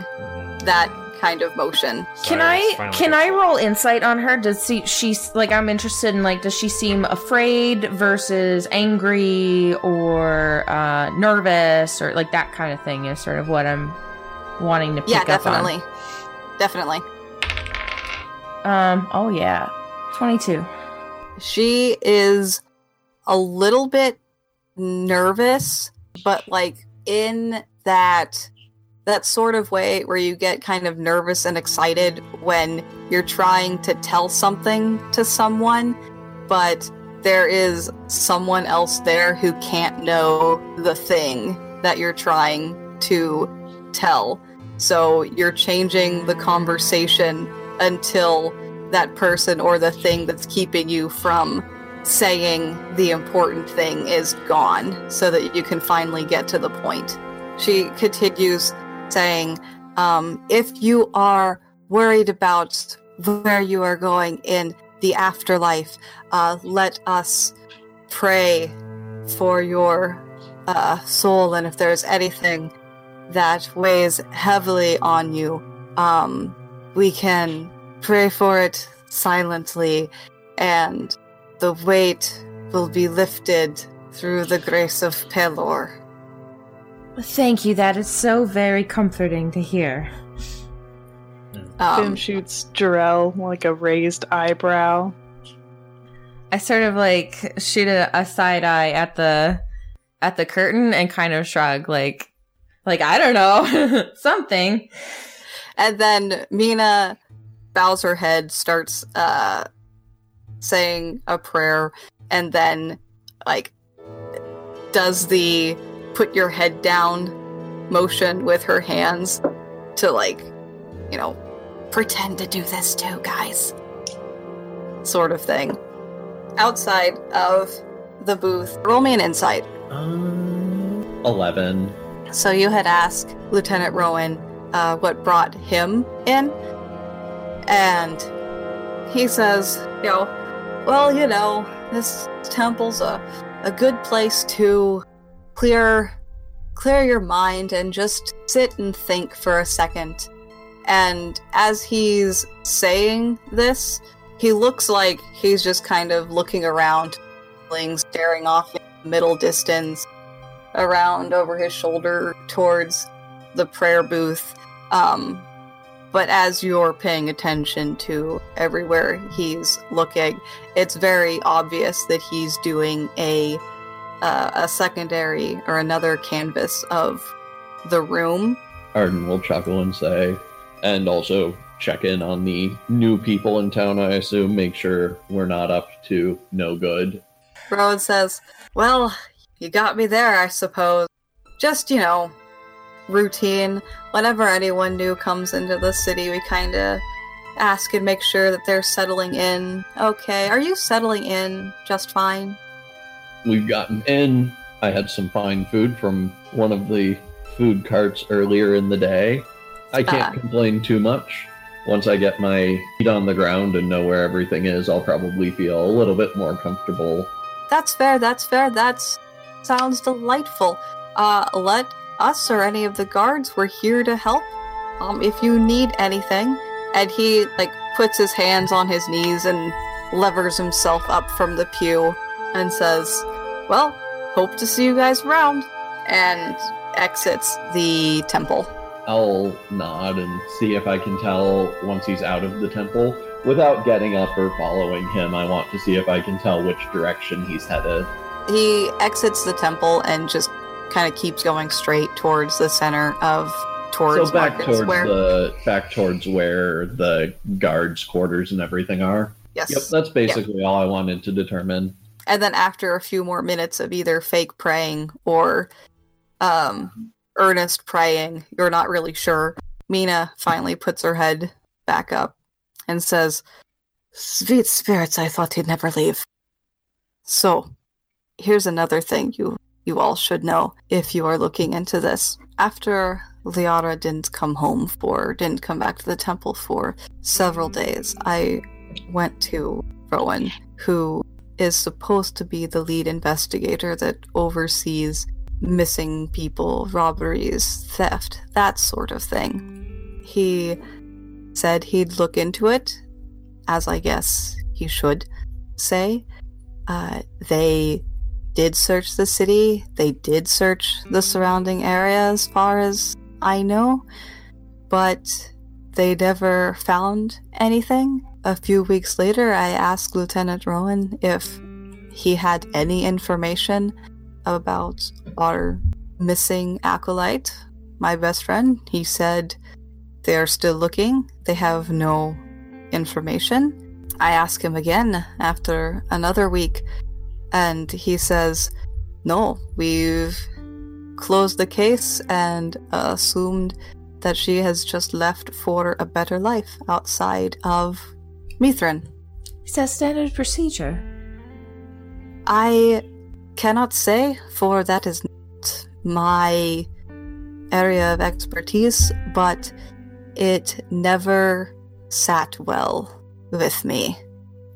That kind of motion. Can I can I it. roll insight on her? Does she she's like I'm interested in like does she seem afraid versus angry or uh nervous or like that kind of thing is sort of what I'm wanting to pick yeah, up definitely. Definitely. on. Um oh yeah. 22. She is a little bit nervous, but like in that that sort of way where you get kind of nervous and excited when you're trying to tell something to someone, but there is someone else there who can't know the thing that you're trying to tell. So you're changing the conversation until that person or the thing that's keeping you from saying the important thing is gone so that you can finally get to the point. She continues saying, um, if you are worried about where you are going in the afterlife, uh, let us pray for your uh, soul. And if there's anything that weighs heavily on you, um, we can pray for it silently, and the weight will be lifted through the grace of Pelor. Thank you. That is so very comforting to hear. Fim Um, shoots Jarell like a raised eyebrow. I sort of like shoot a, a side eye at the at the curtain and kind of shrug like like I don't know something. and then Mina bows her head, starts uh, saying a prayer, and then like does the put your head down motion with her hands to like you know pretend to do this too, guys, sort of thing. Outside of the booth, roll me an insight. Um, 11. So you had asked Lieutenant Rowan uh, what brought him in, and he says, you know, well, you know, this temple's a, a good place to clear clear your mind and just sit and think for a second. And as he's saying this, he looks like he's just kind of looking around, staring off in the middle distance around over his shoulder towards the prayer booth. Um, but as you're paying attention to everywhere he's looking, it's very obvious that he's doing a uh, a secondary or another canvas of the room. Arden will chuckle and say, and also check in on the new people in town, I assume, make sure we're not up to no good. Rowan says, "Well, you got me there, I suppose. Just you know, routine. Whenever anyone new comes into the city, we kind of ask and make sure that they're settling in. Okay, are you settling in just fine? We've gotten in. I had some fine food from one of the food carts earlier in the day. I can't Ah. complain too much. Once I get my feet on the ground and know where everything is, I'll probably feel a little bit more comfortable. That's fair. That's fair. That's sounds delightful. Uh, let us or any of the guards. We're here to help. Um, if you need anything." And he like puts his hands on his knees and levers himself up from the pew and says, "Well, hope to see you guys around." And exits the temple. I'll nod and see if I can tell once he's out of the temple. Without getting up or following him, I want to see if I can tell which direction he's headed. He exits the temple and just kind of keeps going straight towards the center of towards so back towards Square. the back towards where the guards' quarters and everything are. yes. Yep, that's basically all I wanted to determine. And then after a few more minutes of either fake praying or um, earnest praying, you're not really sure. Mina finally puts her head back up and says, Sweet spirits, I thought he'd never leave. So, here's another thing you, you all should know if you are looking into this. After Liara didn't come home for, didn't come back to the temple for several days, I went to Rowan, who is supposed to be the lead investigator that oversees missing people, robberies, theft, that sort of thing. He said he'd look into it, as I guess he should say. Uh, they did search the city, they did search the surrounding area as far as I know, but they never found anything. A few weeks later, I asked Lieutenant Rowan if he had any information about our missing acolyte, my best friend. He said they're still looking, they have no information. I ask him again after another week, and he says, No, we've closed the case and assumed that she has just left for a better life outside of Mithrin. Is that standard procedure? I cannot say, for that is not my area of expertise, but it never sat well with me.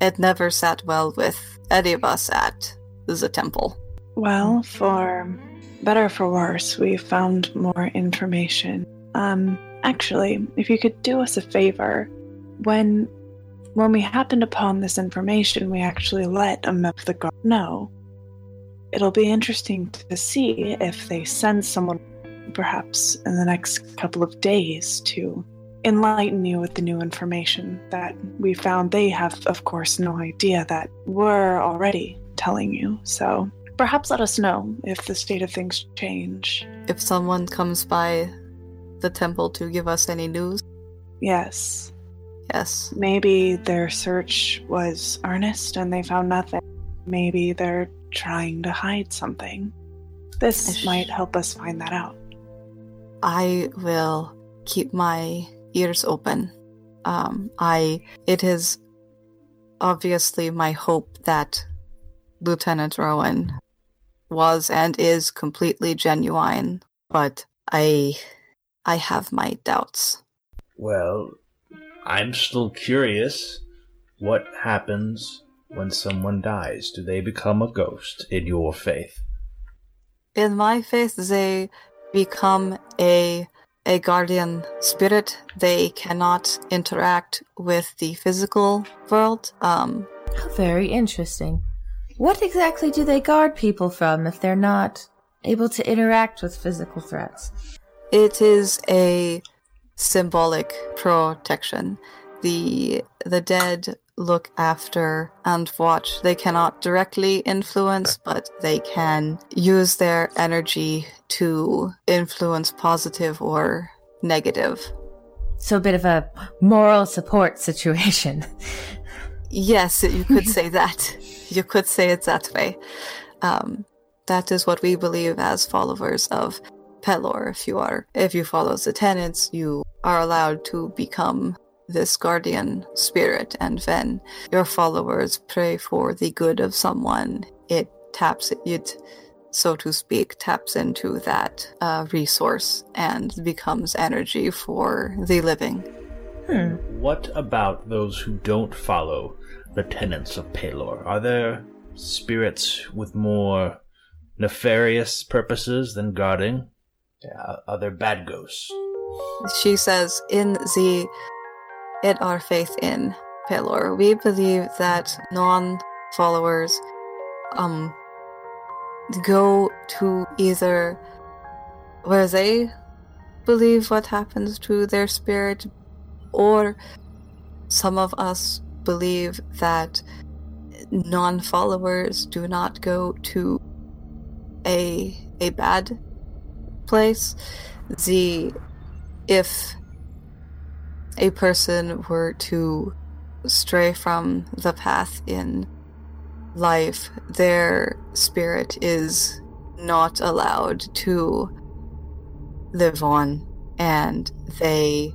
It never sat well with any of us at the temple. Well, for better or for worse, we found more information. Um, actually, if you could do us a favor, when when we happened upon this information, we actually let a member of the guard know. It'll be interesting to see if they send someone, perhaps in the next couple of days, to enlighten you with the new information that we found. They have, of course, no idea that we're already telling you. So perhaps let us know if the state of things change. If someone comes by the temple to give us any news, Yes, yes. maybe their search was earnest and they found nothing. Maybe they're trying to hide something. This Ish. might help us find that out. I will keep my ears open. Um, I it is obviously my hope that Lieutenant Rowan was and is completely genuine, but I I have my doubts. Well, I'm still curious. What happens when someone dies? Do they become a ghost in your faith? In my faith, they become a a guardian spirit. They cannot interact with the physical world. Um, very interesting. What exactly do they guard people from if they're not able to interact with physical threats? It is a symbolic protection. The the dead look after and watch. They cannot directly influence, but they can use their energy to influence positive or negative. So a bit of a moral support situation. Yes, you could say that. You could say it that way. Um, that is what we believe as followers of Pelor. If you are, if you follow the tenets, you are allowed to become this guardian spirit, and when your followers pray for the good of someone, it taps it, so to speak, taps into that uh, resource and becomes energy for the living. Hmm. What about those who don't follow the tenets of Pelor? Are there spirits with more nefarious purposes than guarding? Yeah, are there bad ghosts? She says, in the in our faith in Pelor, we believe that non-followers um go to either where they believe what happens to their spirit, or some of us believe that non-followers do not go to a a bad place. The if a person were to stray from the path in life, their spirit is not allowed to live on and they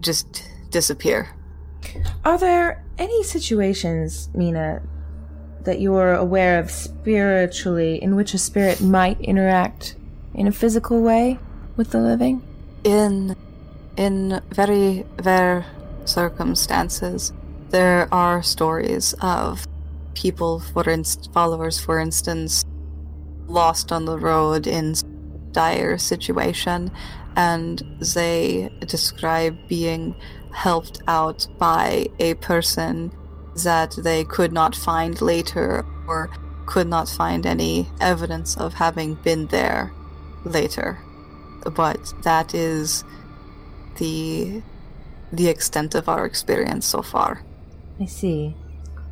just disappear. Are there any situations, Mina, that you are aware of spiritually in which a spirit might interact in a physical way with the living? In in very rare circumstances, there are stories of people, for inst- followers, for instance, lost on the road in dire situation, and they describe being helped out by a person that they could not find later or could not find any evidence of having been there later. But that is the the extent of our experience so far. I see.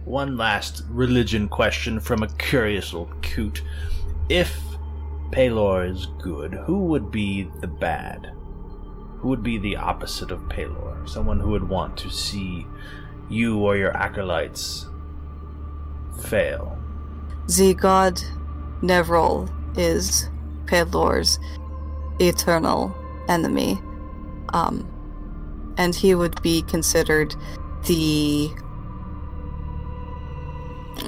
One last religion question from a curious old coot. If Pelor is good, who would be the bad? Who would be the opposite of Pelor? Someone who would want to see you or your acolytes fail. The god Nevril is Pelor's eternal enemy. Um, and he would be considered the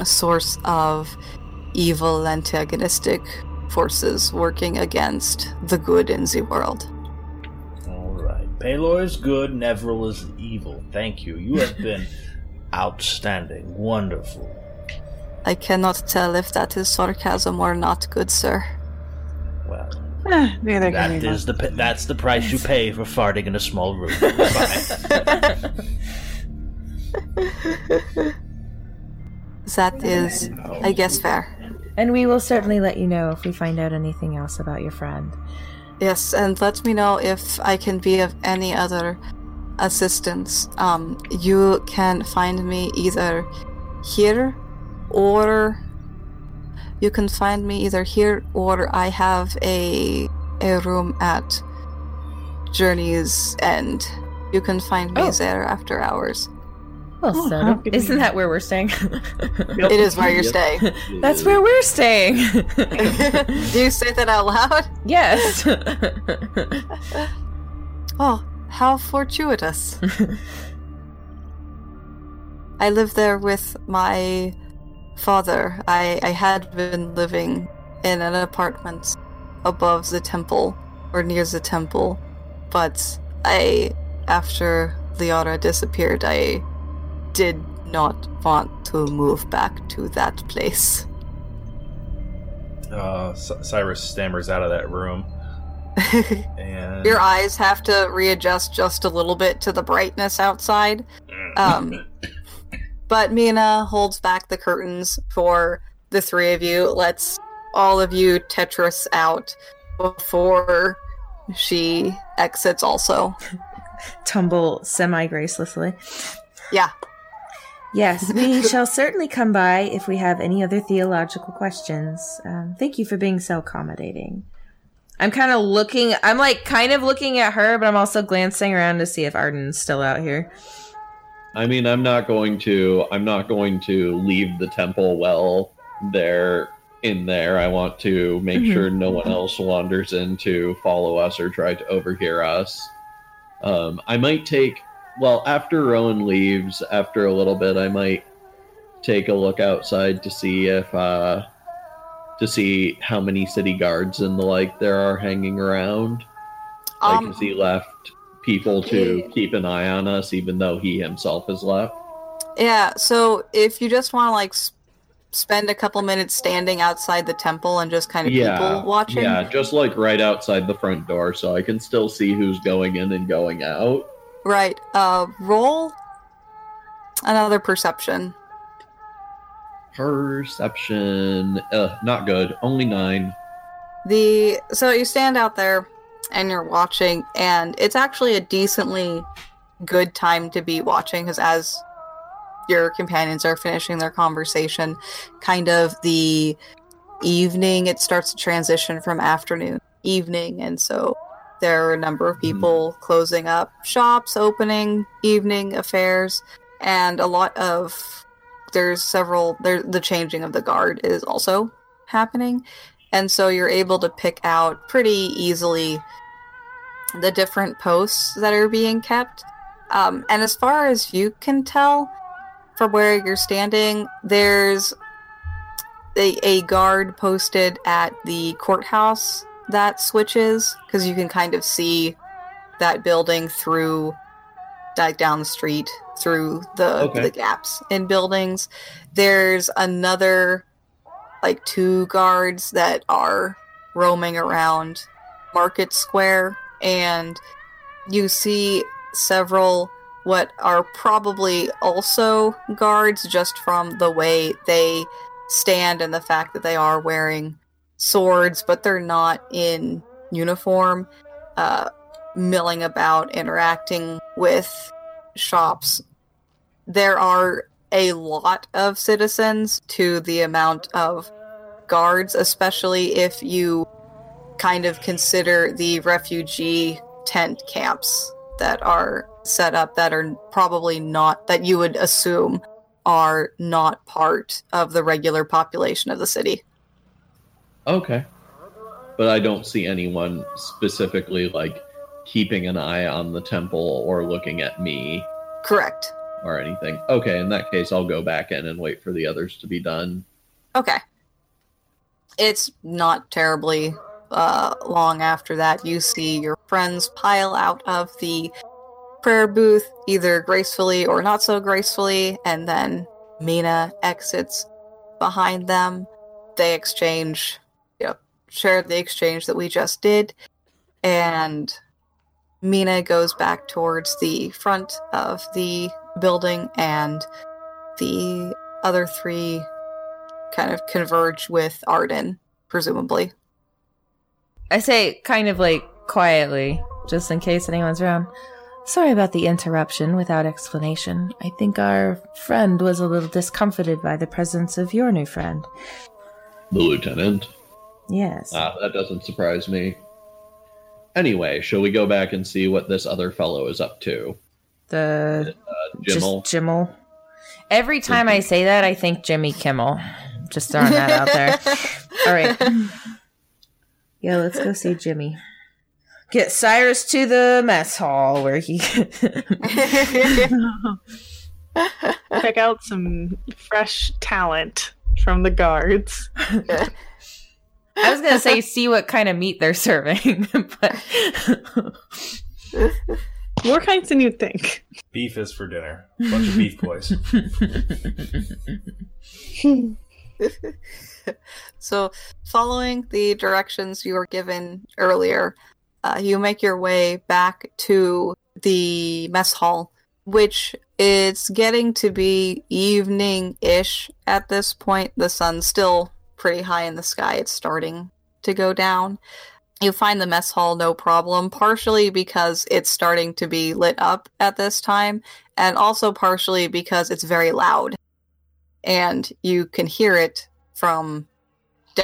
source of evil antagonistic forces working against the good in the world. Alright. Pelor is good, Nevril is evil. Thank you. You have been outstanding. Wonderful. I cannot tell if that is sarcasm or not, good sir. Well, neither that can is the pa- that's the price you pay for farting in a small room. That is, I guess, fair. And we will certainly let you know if we find out anything else about your friend. Yes, and let me know if I can be of any other assistance. Um, you can find me either here or you can find me either here or I have a a room at Journey's End. You can find me Oh. there after hours. Well, Oh, so how do- convenient. isn't that where we're staying? It is where you're staying. That's where we're staying. Do you say that out loud? yes. Oh, how fortuitous. I live there with my father. I, I had been living in an apartment above the temple, or near the temple, but I, after Liara disappeared, I did not want to move back to that place. Uh, C- Cyrus stammers out of that room, and Your eyes have to readjust just a little bit to the brightness outside. Um, but Mina holds back the curtains for the three of you, lets all of you Tetris out before she exits also. Tumble semi gracelessly. Yeah. Yes, we shall certainly come by if we have any other theological questions. Um, thank you for being so accommodating. I'm kind of looking, I'm like kind of looking at her, but I'm also glancing around to see if Arden's still out here. I mean, I'm not going to. I'm not going to leave the temple well there in there. I want to make Mhm. sure no one else wanders in to follow us or try to overhear us. Um, I might take. Well, after Rowan leaves, after a little bit, I might take a look outside to see if uh, to see how many city guards and the like there are hanging around. Like, Um, has he left people to keep an eye on us, even though he himself has left? yeah, so if you just want to like spend a couple minutes standing outside the temple and just kind of people watching. Yeah, just like right outside the front door, so I can still see who's going in and going out. Right. Uh, roll another perception. Perception, uh, not good. Only nine. The so you stand out there and you're watching, and it's actually a decently good time to be watching because as your companions are finishing their conversation, kind of the evening it starts to transition from afternoon evening, and so there are a number of mm-hmm. people closing up shops, opening evening affairs, and a lot of there's several there the changing of the guard is also happening and so you're able to pick out pretty easily the different posts that are being kept um, and as far as you can tell from where you're standing there's a, a guard posted at the courthouse that switches because you can kind of see that building through like down the street through the Okay. the gaps in buildings. There's another like two guards that are roaming around Market Square and you see several what are probably also guards just from the way they stand and the fact that they are wearing swords but they're not in uniform uh, milling about interacting with shops. There are a lot of citizens to the amount of guards especially if you kind of consider the refugee tent camps that are set up that are probably not that you would assume are not part of the regular population of the city. Okay. But I don't see anyone specifically like keeping an eye on the temple or looking at me Correct. Or anything. Okay, in that case, I'll go back in and wait for the others to be done. Okay. It's not terribly uh, long after that. You see your friends pile out of the prayer booth, either gracefully or not so gracefully, and then Mina exits behind them. They exchange, you know, share the exchange that we just did, and Mina goes back towards the front of the building, and the other three kind of converge with Arden, presumably. I say kind of like quietly, just in case anyone's around. Sorry about the interruption without explanation. I think our friend was a little discomfited by the presence of your new friend. The lieutenant. Yes. Ah, that doesn't surprise me. Anyway, shall we go back and see what this other fellow is up to? The uh, Jimmel. just Jimmel. Every time I say that, I think Jimmy Kimmel. Just throwing that out there. All right, yeah, let's go see Jimmy. get Cyrus to the mess hall where he. Check out some fresh talent from the guards. I was gonna say see what kind of meat they're serving, but More kinds than you'd think. Beef is for dinner. Bunch of beef boys. so, following the directions you were given earlier, uh, you make your way back to the mess hall, which is getting to be evening ish at this point. The sun's still pretty high in the sky, it's starting to go down. You find the mess hall no problem, partially because it's starting to be lit up at this time, and also partially because it's very loud. And you can hear it from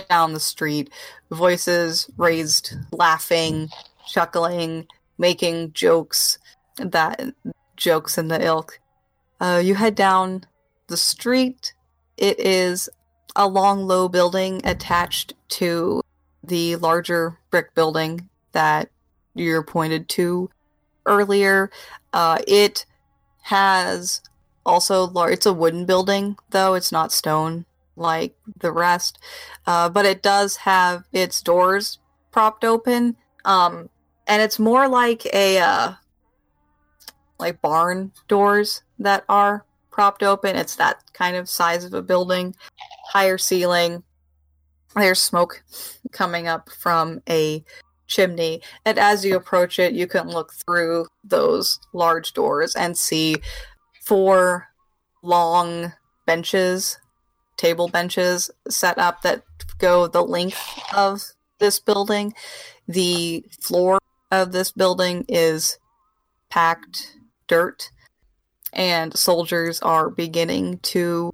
down the street voices raised, laughing, chuckling, making jokes, that jokes in the ilk. Uh, you head down the street. It is a long, low building attached to the larger brick building that you're pointed to earlier. Uh, it has also lar- it's a wooden building though. It's not stone like the rest. Uh, but it does have its doors propped open um, and it's more like a uh, like barn doors that are propped open. It's that kind of size of a building higher ceiling there's smoke coming up from a chimney and as you approach it you can look through those large doors and see four long benches table benches set up that go the length of this building. The floor of this building is packed dirt and soldiers are beginning to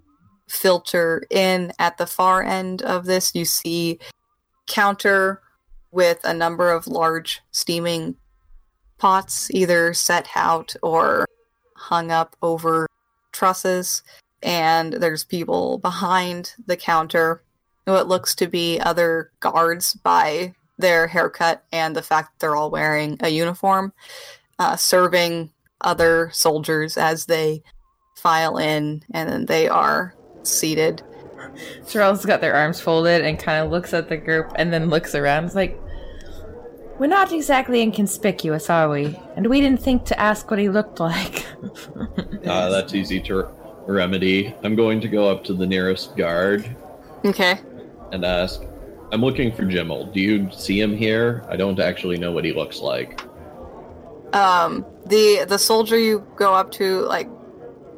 filter in at the far end of this you see counter with a number of large steaming pots either set out or hung up over trusses and there's people behind the counter what looks to be other guards by their haircut and the fact that they're all wearing a uniform uh, serving other soldiers as they file in and then they are seated Charles got their arms folded and kind of looks at the group and then looks around. It's like, We're not exactly inconspicuous, are we? And we didn't think to ask what he looked like. Uh, that's easy to remedy. I'm going to go up to the nearest guard Okay. and ask, I'm looking for Jimmel. Do you see him here? I don't actually know what he looks like. Um, the the soldier you go up to like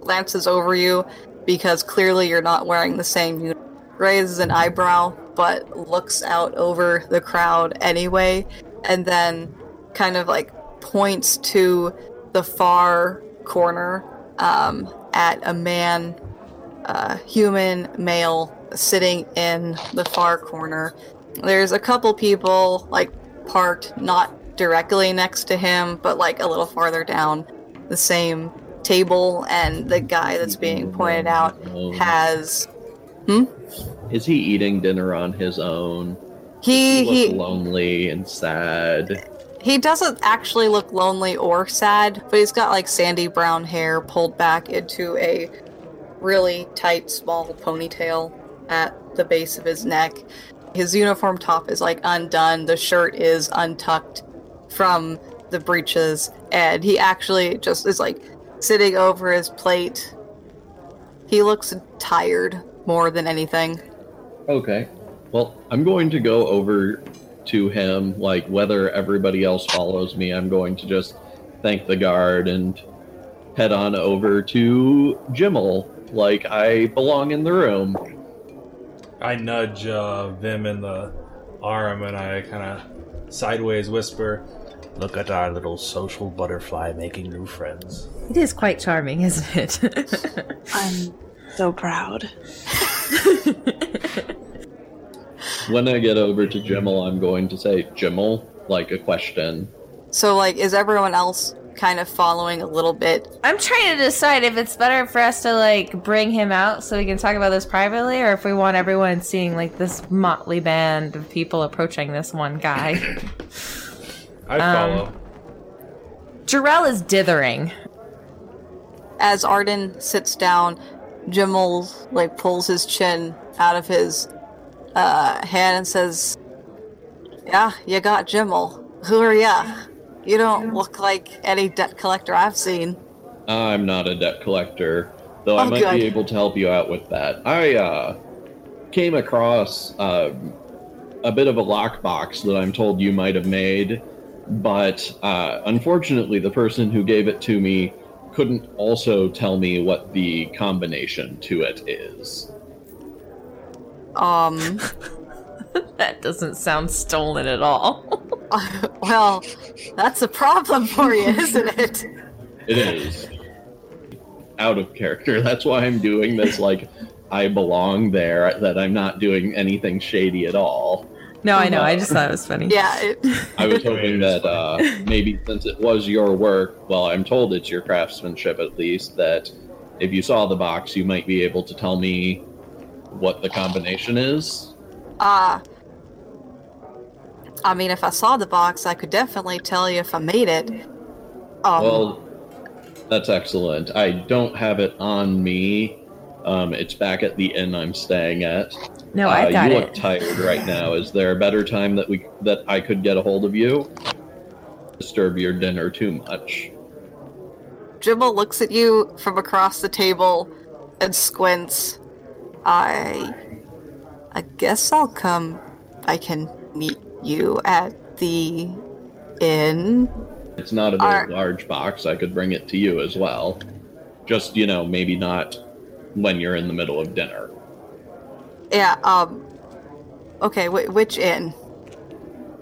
glances over you because clearly you're not wearing the same uniform. Raises an eyebrow, but looks out over the crowd anyway, and then kind of like points to the far corner um, at a man, uh, human male, sitting in the far corner. There's a couple people like parked not directly next to him, but like a little farther down the same table, and the guy that's being pointed out has hmm? Is he eating dinner on his own? he Look he lonely and sad. he doesn't actually look lonely or sad, but he's got like sandy brown hair pulled back into a really tight small ponytail at the base of his neck. His uniform top is like undone, the shirt is untucked from the breeches, and he actually just is like sitting over his plate. He looks tired more than anything. Okay. Well, I'm going to go over to him, like whether everybody else follows me, I'm going to just thank the guard and head on over to Jimmel, like I belong in the room. I nudge uh, Vim in the arm and I kind of sideways whisper, Look at our little social butterfly making new friends. It is quite charming, isn't it? I'm so proud. When I get over to Jimmel, I'm going to say, Jimmel, like a question. So, like, is everyone else kind of following a little bit? I'm trying to decide if it's better for us to like bring him out so we can talk about this privately, or if we want everyone seeing like this motley band of people approaching this one guy. I Um, follow. Jarell is dithering. As Arden sits down, Jimmel like pulls his chin out of his uh, hand and says, "Yeah, you got Jimmel. Who are ya? You don't look like any debt collector I've seen." I'm not a debt collector, though I Oh, might good. be able to help you out with that. I uh, came across uh, a bit of a lockbox that I'm told you might have made, but uh, unfortunately, the person who gave it to me couldn't also tell me what the combination to it is. Um, That doesn't sound stolen at all. well, that's a problem for you, isn't it? It is out of character. That's why I'm doing this like I belong there, that I'm not doing anything shady at all. No, I know. I just thought it was funny. Yeah, it, I was hoping that uh, maybe since it was your work, well, I'm told it's your craftsmanship at least, that if you saw the box, you might be able to tell me what the combination is. uh, I mean, if I saw the box, I could definitely tell you if I made it. Um, Well, that's excellent. I don't have it on me. Um, it's back at the inn I'm staying at. No, uh, I got you it. look tired right now. Is there a better time that we that I could get a hold of you? Disturb your dinner too much. Jimmel looks at you from across the table and squints. I. I guess I'll come. I can meet you at the inn. It's not a very Are- large box. I could bring it to you as well. Just, you know, maybe not when you're in the middle of dinner. Yeah, um. Okay, wh- which inn?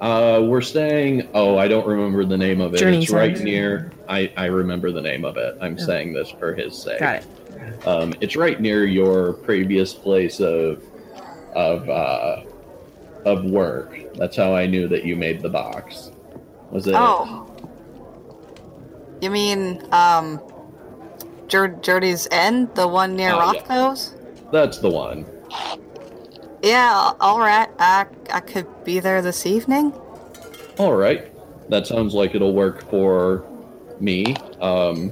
Uh, we're staying. Oh, I don't remember the name of it. Journey it's right Center. near. I, I remember the name of it. I'm saying this for his sake. Got it. Um, it's right near your previous place of of uh, of work. That's how I knew that you made the box. Was it? Oh. You mean, um. Jur- Journey's End? The one near Oh, yeah. Rothko's? That's the one. Yeah, alright. I, I could be there this evening. All right. That sounds like it'll work for me. Um,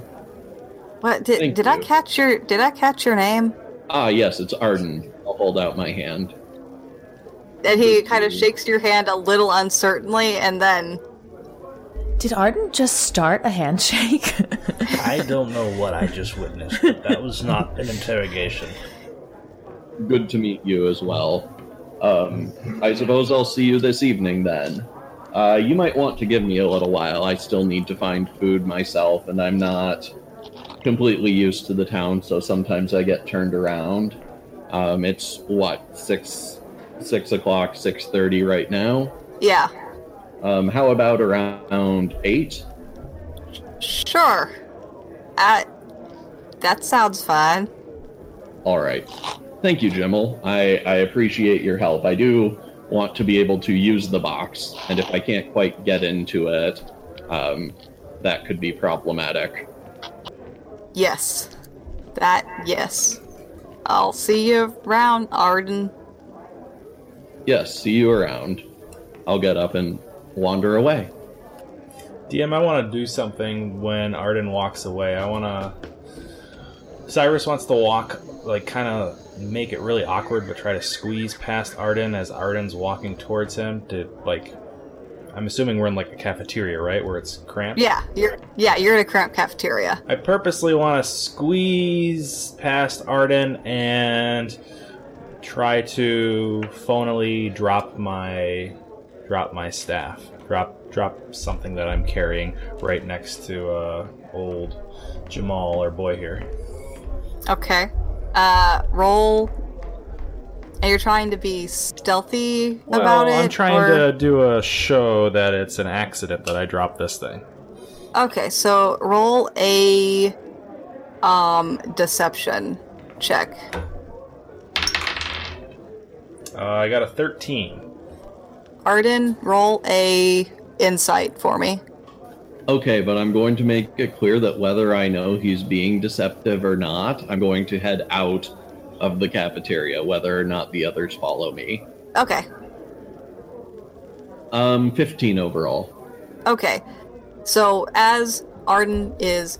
What did Thank did I catch your did I catch your name? ah, yes, it's Arden. I'll hold out my hand. And he kind of shakes your hand a little uncertainly and then Did Arden just start a handshake? I don't know what I just witnessed, but that was not an interrogation. Good to meet you as well. Um, I suppose I'll see you this evening then. Uh, you might want to give me a little while. I still need to find food myself, and I'm not completely used to the town, so sometimes I get turned around. Um, it's what six six o'clock, six thirty right now. Yeah, Um, how about around eight? sure. Uh, that sounds fine. All right. Thank you, Jimmel. I, I appreciate your help. I do want to be able to use the box, and if I can't quite get into it, um, that could be problematic. Yes. That, yes. I'll see you around, Arden. Yes, see you around. I'll get up and wander away. DM, I want to do something when Arden walks away. I want to. Cyrus wants to walk, like, kind of make it really awkward, but try to squeeze past Arden as Arden's walking towards him to, like. I'm assuming we're in, like, a cafeteria, right? Where it's cramped? Yeah, you're yeah, you're in a cramped cafeteria. I purposely want to squeeze past Arden and try to phonily drop my drop my staff. Drop drop something that I'm carrying right next to uh, old Jamal or boy here. Okay. Uh roll and you're trying to be stealthy Well, about it? I'm trying or- to do a show that it's an accident that I dropped this thing. Okay, so roll a um deception check. Uh, I got a 13. Arden, roll a insight for me. Okay, but I'm going to make it clear that whether I know he's being deceptive or not, I'm going to head out of the cafeteria, whether or not the others follow me. Okay. Um, 15 overall. Okay. So as Arden is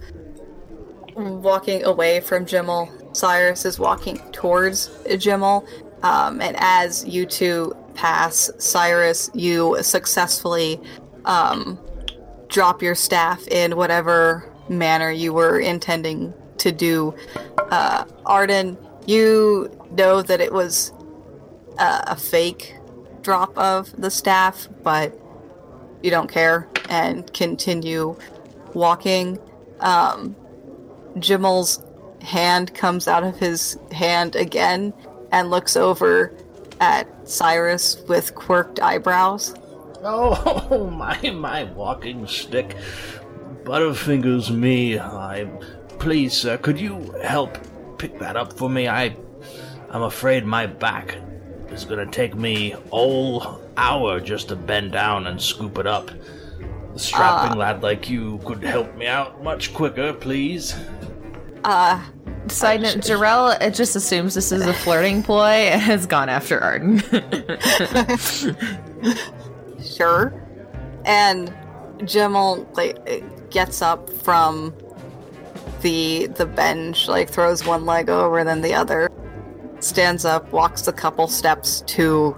walking away from Jimmel, Cyrus is walking towards Jimmel. Um, and as you two pass Cyrus, you successfully um, drop your staff in whatever manner you were intending to do. Uh, Arden, you know that it was uh, a fake drop of the staff, but you don't care and continue walking. Um, hand comes out of his hand again and looks over at Cyrus with quirked eyebrows. Oh, my, my walking stick. Butterfingers me. I. Please, sir, could you help pick that up for me? I. I'm afraid my back is gonna take me all hour just to bend down and scoop it up. A strapping lad like you could help me out much quicker, please. Uh, Side note, Jarell it just assumes this is a flirting ploy and has gone after Arden. sure. And Jimmel like gets up from the the bench, like throws one leg over then the other, stands up, walks a couple steps to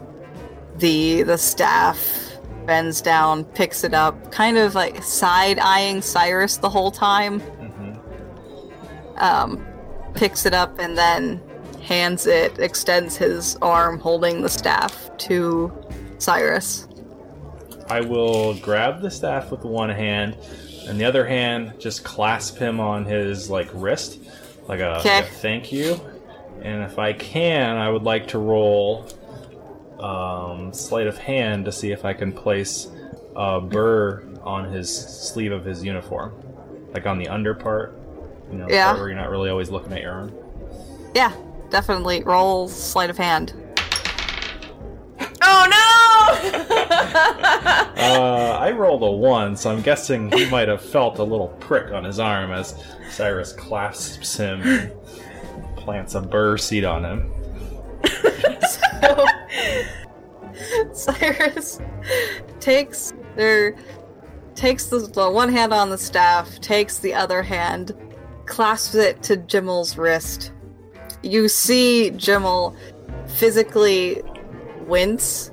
the the staff, bends down, picks it up, kind of like side eyeing Cyrus the whole time. Um, picks it up and then hands it, extends his arm holding the staff to Cyrus. I will grab the staff with one hand, and the other hand just clasp him on his like wrist, like a, Okay. like a thank you. And if I can, I would like to roll um, sleight of hand to see if I can place a burr on his sleeve of his uniform, like on the under part. You know, Yeah. where you're not really always looking at your arm. Yeah, definitely. Roll sleight of hand. oh no! Uh, I rolled a one, so I'm guessing he might have felt a little prick on his arm as Cyrus clasps him and plants a burr seed on him. So, Cyrus takes or takes the, the one hand on the staff, takes the other hand, clasps it to Jimmel's wrist. You see Jimmel physically wince,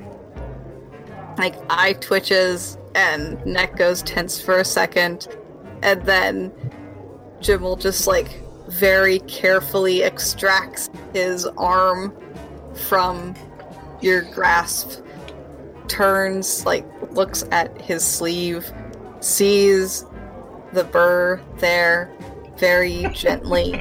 like eye twitches, and neck goes tense for a second, and then Jimmel just like very carefully extracts his arm from your grasp, turns, like looks at his sleeve, sees the burr there very gently.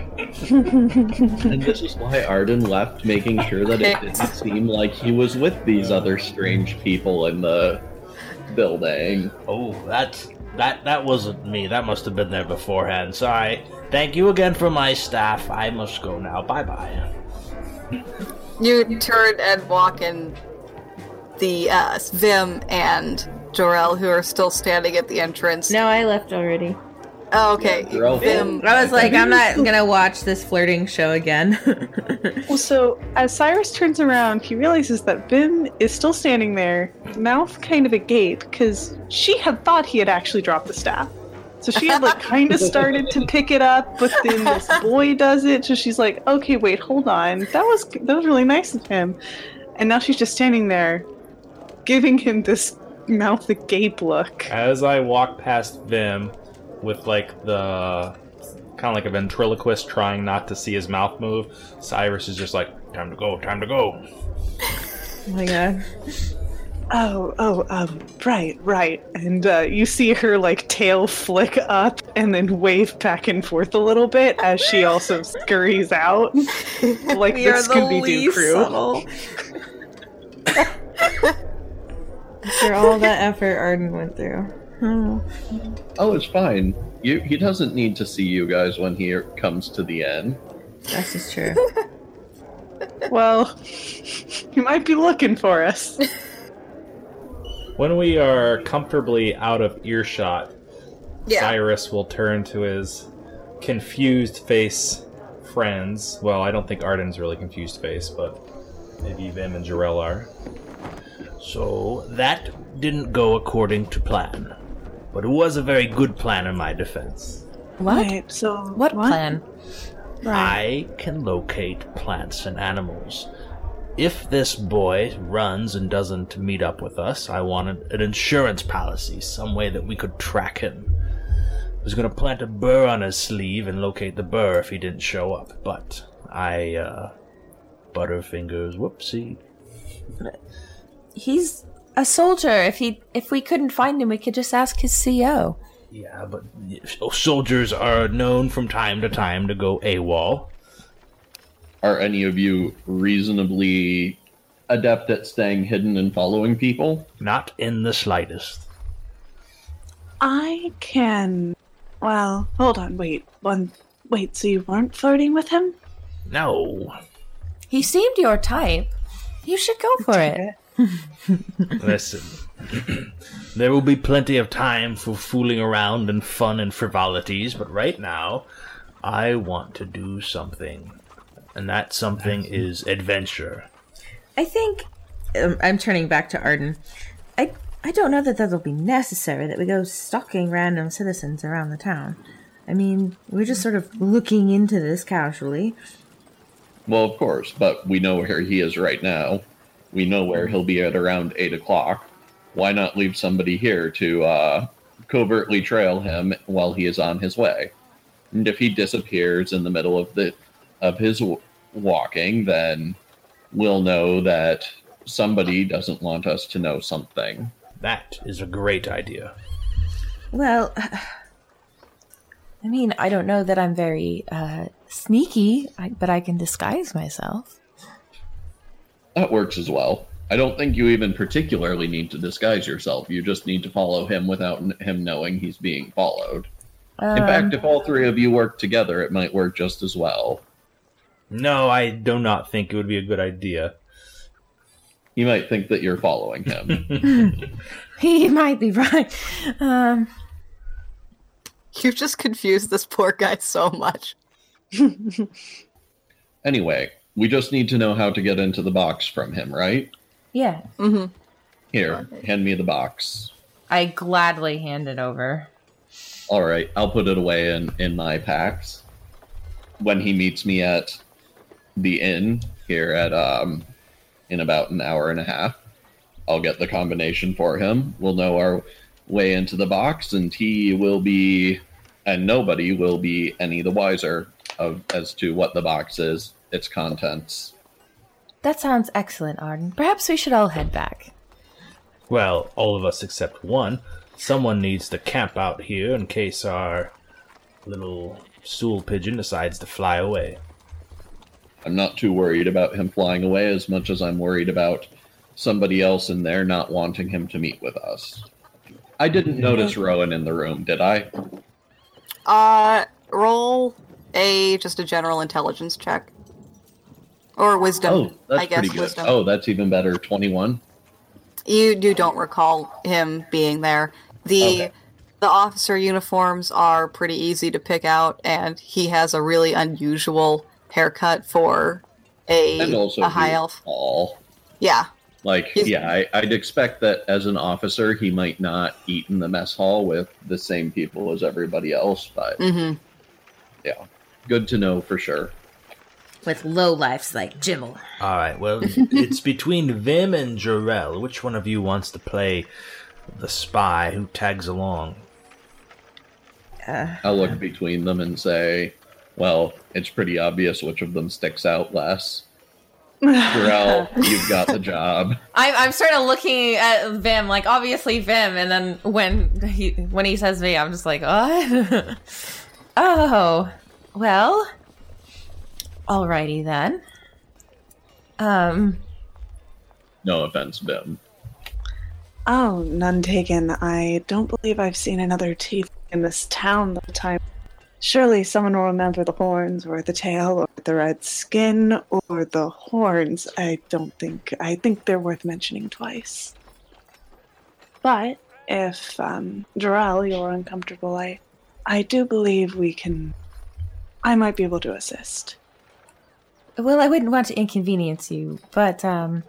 And this is why Arden left, making sure that it didn't seem like he was with these other strange people in the building. Oh, that's that that wasn't me. That must have been there beforehand. Sorry. Thank you again for my staff. I must go now. Bye bye. You turn and walk in the uh, Vim and Jarell, who are still standing at the entrance. No, I left already. Oh, okay. Jarell- Vim. I was like, I'm not gonna watch this flirting show again. Well, so as Cyrus turns around, he realizes that Vim is still standing there, mouth kind of agape, because she had thought he had actually dropped the staff. So she had like kind of started to pick it up, but then this boy does it. So she's like, "Okay, wait, hold on. That was that was really nice of him." And now she's just standing there, giving him this mouth agape look. As I walk past Vim with like the kind of like a ventriloquist trying not to see his mouth move, Cyrus is just like, time to go, time to go. oh my god. Oh, oh, um, right, right. And uh, you see her like tail flick up and then wave back and forth a little bit as she also scurries out, like We the are the Scooby Doo crew. subtle. After all that effort Arden went through. Oh. Oh, it's fine. You, he doesn't need to see you guys when he comes to the end. That's just true. Well, he might be looking for us. When we are comfortably out of earshot, Yeah. Cyrus will turn to his confused face friends. Well, I don't think Arden's really confused face, but maybe Vim and Jarell are. So that didn't go according to plan. But it was a very good plan in my defense. What? Right, so What plan? Right. I can locate plants and animals. If this boy runs and doesn't meet up with us, I wanted an insurance policy, some way that we could track him. I was going to plant a burr on his sleeve and locate the burr if he didn't show up, but I, uh, butterfingers, whoopsie. He's a soldier. If he if we couldn't find him, we could just ask his CO. Yeah, but soldiers are known from time to time to go AWOL. Are any of you reasonably adept at staying hidden and following people? Not in the slightest. I can. Well, hold on, wait. One, wait. So you weren't flirting with him? No. He seemed your type. You should go for it. Listen, there will be plenty of time for fooling around and fun and frivolities, but right now, I want to do something. And that something is adventure. I think um, I'm turning back to Arden. I I don't know that that'll be necessary that we go stalking random citizens around the town. I mean, we're just sort of looking into this casually. Well, of course, but we know where he is right now. We know where he'll be at around 8 o'clock. Why not leave somebody here to uh, covertly trail him while he is on his way? And if he disappears in the middle of the of his w- walking, then we'll know that somebody doesn't want us to know something. That is a great idea. Well, I mean, I don't know that I'm very uh, sneaky, but I can disguise myself. That works as well. I don't think you even particularly need to disguise yourself. You just need to follow him without him knowing he's being followed. In fact, if all three of you work together, it might work just as well. No, I do not think it would be a good idea. He might think that you're following him. he might be right. Um, You've just confused this poor guy so much. anyway, we just need to know how to get into the box from him, right? yeah, hmm Here, hand me the box. I gladly hand it over. All right, I'll put it away in in my packs. When he meets me at the inn here at um in about an hour and a half, I'll get the combination for him. We'll know our way into the box, and he will be, and nobody will be any the wiser of as to what the box is, its contents. That sounds excellent, Arden. Perhaps we should all head back. Well, all of us except one. Someone needs to camp out here in case our little stool pigeon decides to fly away. I'm not too worried about him flying away as much as I'm worried about somebody else in there not wanting him to meet with us. I didn't notice Rowan in the room, did I? Uh, roll a just a general intelligence check or wisdom. Oh, that's I guess pretty good. wisdom. Oh, that's even better. 21. You you don't recall him being there. The Okay. the officer uniforms are pretty easy to pick out, and he has a really unusual haircut for a And also a high elf. tall. Yeah, Like, He's- yeah, I, I'd expect that as an officer, he might not eat in the mess hall with the same people as everybody else, but hmm yeah, good to know for sure. With low lifes like Jimmel. All right. Well, it's between Vim and Jarell. Which one of you wants to play the spy who tags along? Uh, I'll look between them and say, well, it's pretty obvious which of them sticks out less. Jarell, you've got the job. I'm, I'm sort of looking at Vim, like obviously Vim, and then when he when he says me, I'm just like, what? oh, well, alrighty then. Um, No offense, Vim. Oh, none taken. I don't believe I've seen another teeth in this town the time. Surely someone will remember the horns, or the tail, or the red skin, or the horns. I don't think. I think they're worth mentioning twice. But if um, Jarell, you're uncomfortable, I, I do believe we can. I might be able to assist. Well, I wouldn't want to inconvenience you, but um,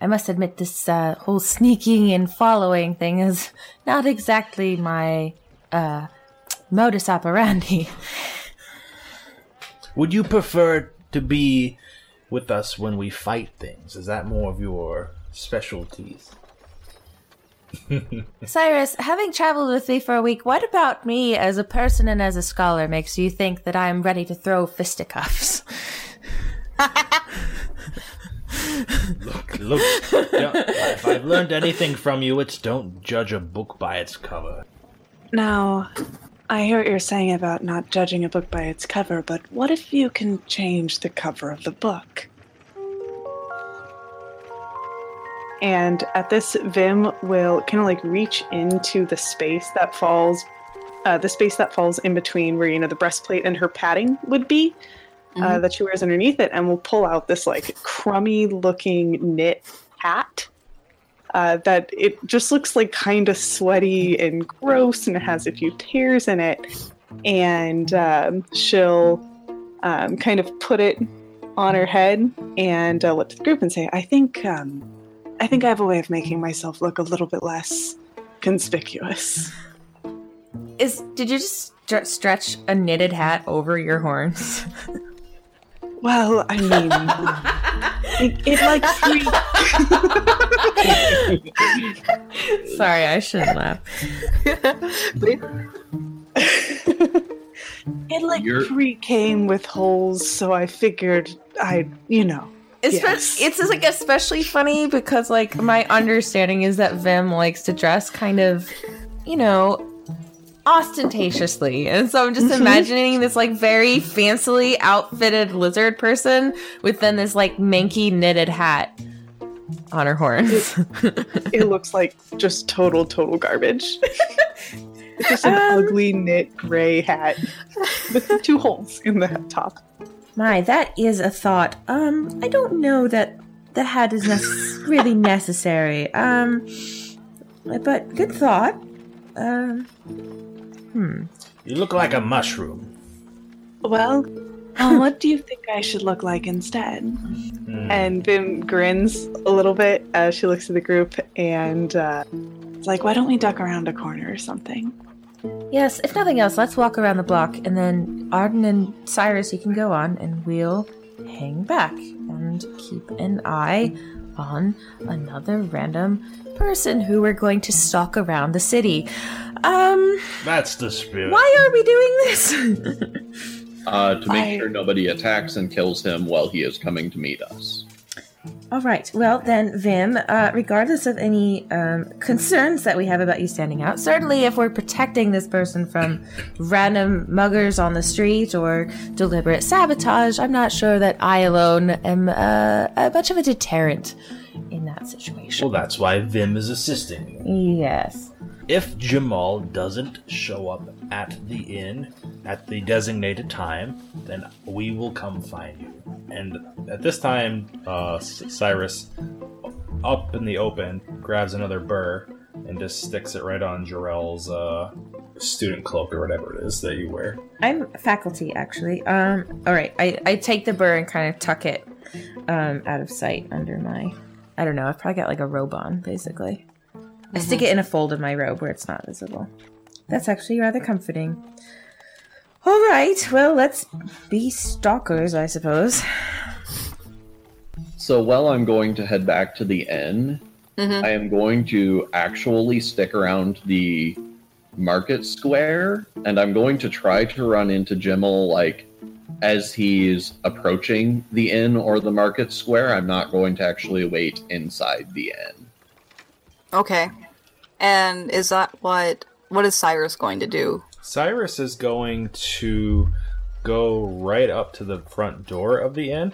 I must admit this uh, whole sneaking and following thing is not exactly my uh, modus operandi. Would you prefer to be with us when we fight things? Is that more of your specialties? Cyrus, having traveled with me for a week, what about me as a person and as a scholar makes you think that I'm ready to throw fisticuffs? Look, look. if I've learned anything from you, it's don't judge a book by its cover. Now, I hear what you're saying about not judging a book by its cover, but what if you can change the cover of the book? And at this, Vim will kind of like reach into the space that falls, uh, the space that falls in between where you know the breastplate and her padding would be, uh, that she wears underneath it, and will pull out this like crummy-looking knit hat uh, that it just looks like kind of sweaty and gross and it has a few tears in it. And um, she'll um, kind of put it on her head and uh, look to the group and say i think um, i think i have a way of making myself look a little bit less conspicuous. Is did you just stre- stretch a knitted hat over your horns? well i mean it, it like pre- Sorry, I shouldn't laugh. it like You're- pre came with holes so i figured i'd you know It's Yes. it's just, like especially funny because like my understanding is that Vim likes to dress kind of, you know, ostentatiously. And so I'm just imagining this like very fancily outfitted lizard person with then this like manky knitted hat on her horns. it looks like just total total garbage it's just an Um, ugly knit gray hat with two holes in the top My, that is a thought. Um, I don't know that the hat is nec- really necessary. Um, but good thought. Um, hmm. You look like a mushroom. well uh, what do you think i should look like instead Hmm. and vim grins a little bit as she looks at the group and uh, it's like why don't we duck around a corner or something Yes, if nothing else, let's walk around the block, and then Arden and Cyrus, you can go on, and we'll hang back and keep an eye on another random person who we're going to stalk around the city. Um, That's the spirit. why are we doing this? Uh, to make I- sure nobody attacks and kills him while he is coming to meet us. All right. Well, then, Vim, uh, regardless of any um, concerns that we have about you standing out, certainly if we're protecting this person from random muggers on the street or deliberate sabotage, I'm not sure that I alone am uh, uh, much of a deterrent in that situation. Well, that's why Vim is assisting you. Yes. If Jimmel doesn't show up at the inn at the designated time, then we will come find you. And at this time, uh, Cyrus, up in the open, grabs another burr and just sticks it right on Jarell's uh, student cloak or whatever it is that you wear. I'm faculty, actually. Um. All right. I, I take the burr and kind of tuck it um, out of sight under my. I don't know. I've probably got like a robe on, basically. I stick it in a fold of my robe where it's not visible. That's actually rather comforting. All right. Well, let's be stalkers, I suppose. So while I'm going to head back to the inn, Mhm. I am going to actually stick around the market square, and I'm going to try to run into Jimmel like as he's approaching the inn or the market square. I'm not going to actually wait inside the inn. Okay. And is that what what is Cyrus going to do? Cyrus is going to go right up to the front door of the inn,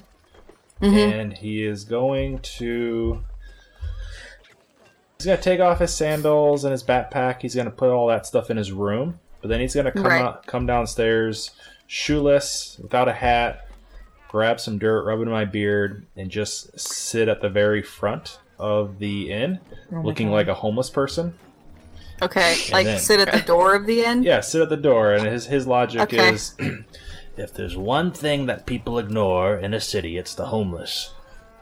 Mhm. and he is going to. He's gonna take off his sandals and his backpack. He's gonna put all that stuff in his room, but then he's gonna come Right. out, come downstairs, shoeless, without a hat, grab some dirt, rub it in my beard, and just sit at the very front of the inn, looking like a homeless person. Okay, like then- sit at the door of the inn. Yeah, sit at the door, and his his logic Okay. is If there's one thing that people ignore in a city, it's the homeless.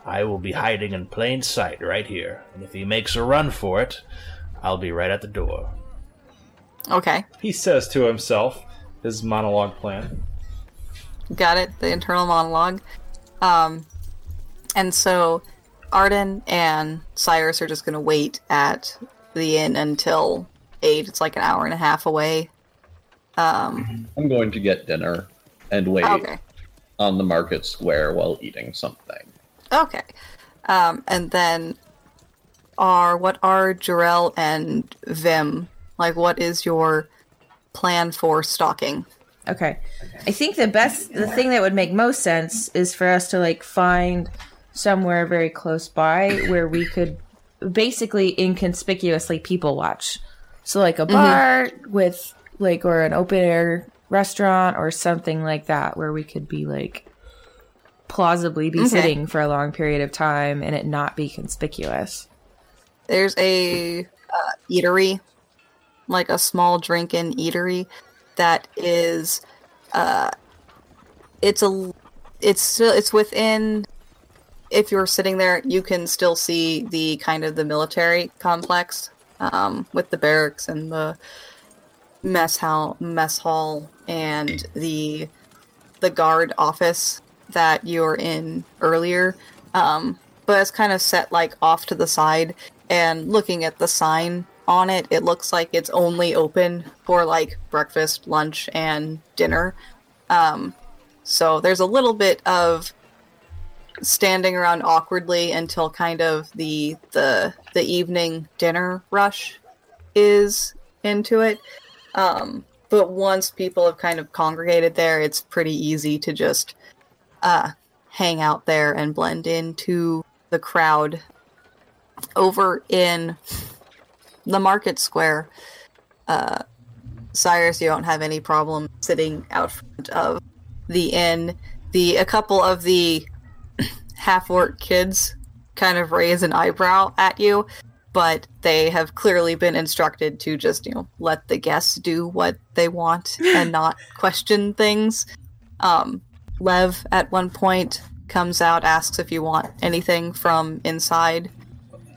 I will be hiding in plain sight right here, and if he makes a run for it, I'll be right at the door. Okay, he says to himself, his monologue plan. got it. The internal monologue. Um, and so Arden and Cyrus are just gonna wait at the inn until eight. It's like an hour and a half away. Um, I'm going to get dinner and wait okay. on the market square while eating something. Okay. Um, and then are what are Jarell and Vim like? What is your plan for stalking? Okay. I think the best, the thing that would make most sense is for us to like find somewhere very close by where we could basically inconspicuously people watch. So like a bar with like or an open air restaurant or something like that where we could be like plausibly be Okay. sitting for a long period of time and it not be conspicuous. There's a uh, eatery, like a small drink-in eatery, that is, uh, it's a, it's still it's within. If you're sitting there, you can still see the kind of the military complex, um, with the barracks and the mess hall, mess hall, and the the guard office that you were in earlier. Um, but it's kind of set like off to the side. And looking at the sign on it, it looks like it's only open for like breakfast, lunch, and dinner. Um, so there's a little bit of standing around awkwardly until kind of the the the evening dinner rush is into it. Um, but once people have kind of congregated there, it's pretty easy to just uh, hang out there and blend into the crowd. Over in the market square, uh, Cyrus, you don't have any problem sitting out front of the inn. The a couple of the half orc kids kind of raise an eyebrow at you, but they have clearly been instructed to just, you know, let the guests do what they want and not question things. Um, Lev at one point comes out, asks if you want anything from inside.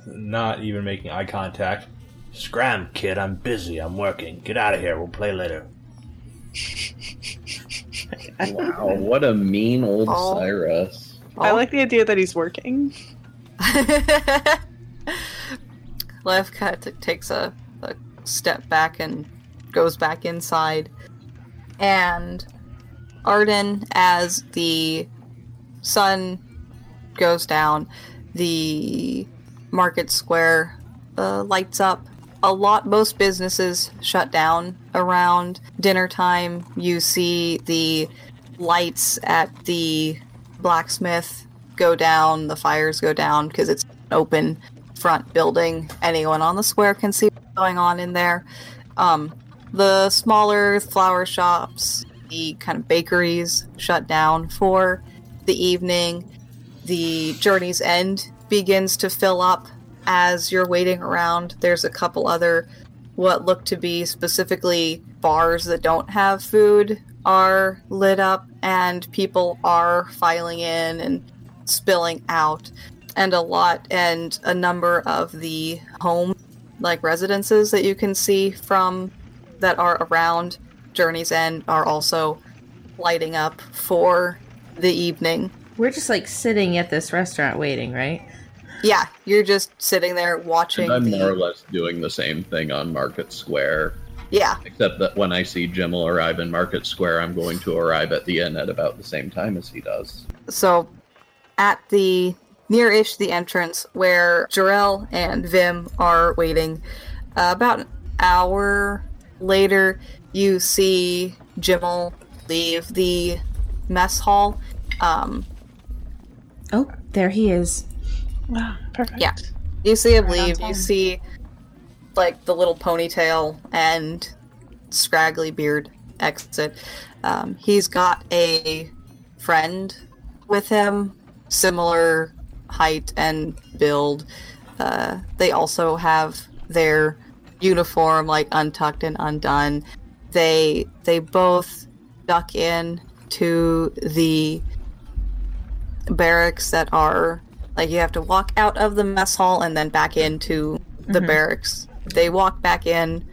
Not even making eye contact. Scram, kid, I'm busy, I'm working. Get out of here, we'll play later. Wow, what a mean old Oh. Cyrus. I like the idea that he's working. Lev kind of t- takes a, a step back and goes back inside. And Arden, as the sun goes down, the market square uh, lights up. A lot, most businesses shut down around dinner time. You see the lights at the blacksmith go down, the fires go down because it's an open front building. Anyone on the square can see what's going on in there. Um, the smaller flower shops, the kind of bakeries shut down for the evening. The journey's end begins to fill up as you're waiting around. There's a couple other what look to be specifically bars that don't have food are lit up and people are filing in and spilling out and a lot and a number of the home like residences that you can see from that are around Journey's End are also lighting up for the evening. We're just like sitting at this restaurant waiting, right? Yeah, you're just sitting there watching. And I'm the- more or less doing the same thing on Market Square, yeah, except that when I see Jimmel arrive in Market Square, I'm going to arrive at the inn at about the same time as he does. so at the near-ish the entrance where Jarell and Vim are waiting, uh, about an hour later, you see Jimmel leave the mess hall. Um, Oh, there he is. Wow, perfect. Yeah. You see him Right leave. You see, like, the little ponytail and scraggly beard exit. Um, he's got a friend with him, similar height and build. Uh, they also have their uniform, like, untucked and undone. They they both duck in to the barracks that are like you have to walk out of the mess hall and then back into the Mhm. barracks. They walk back in.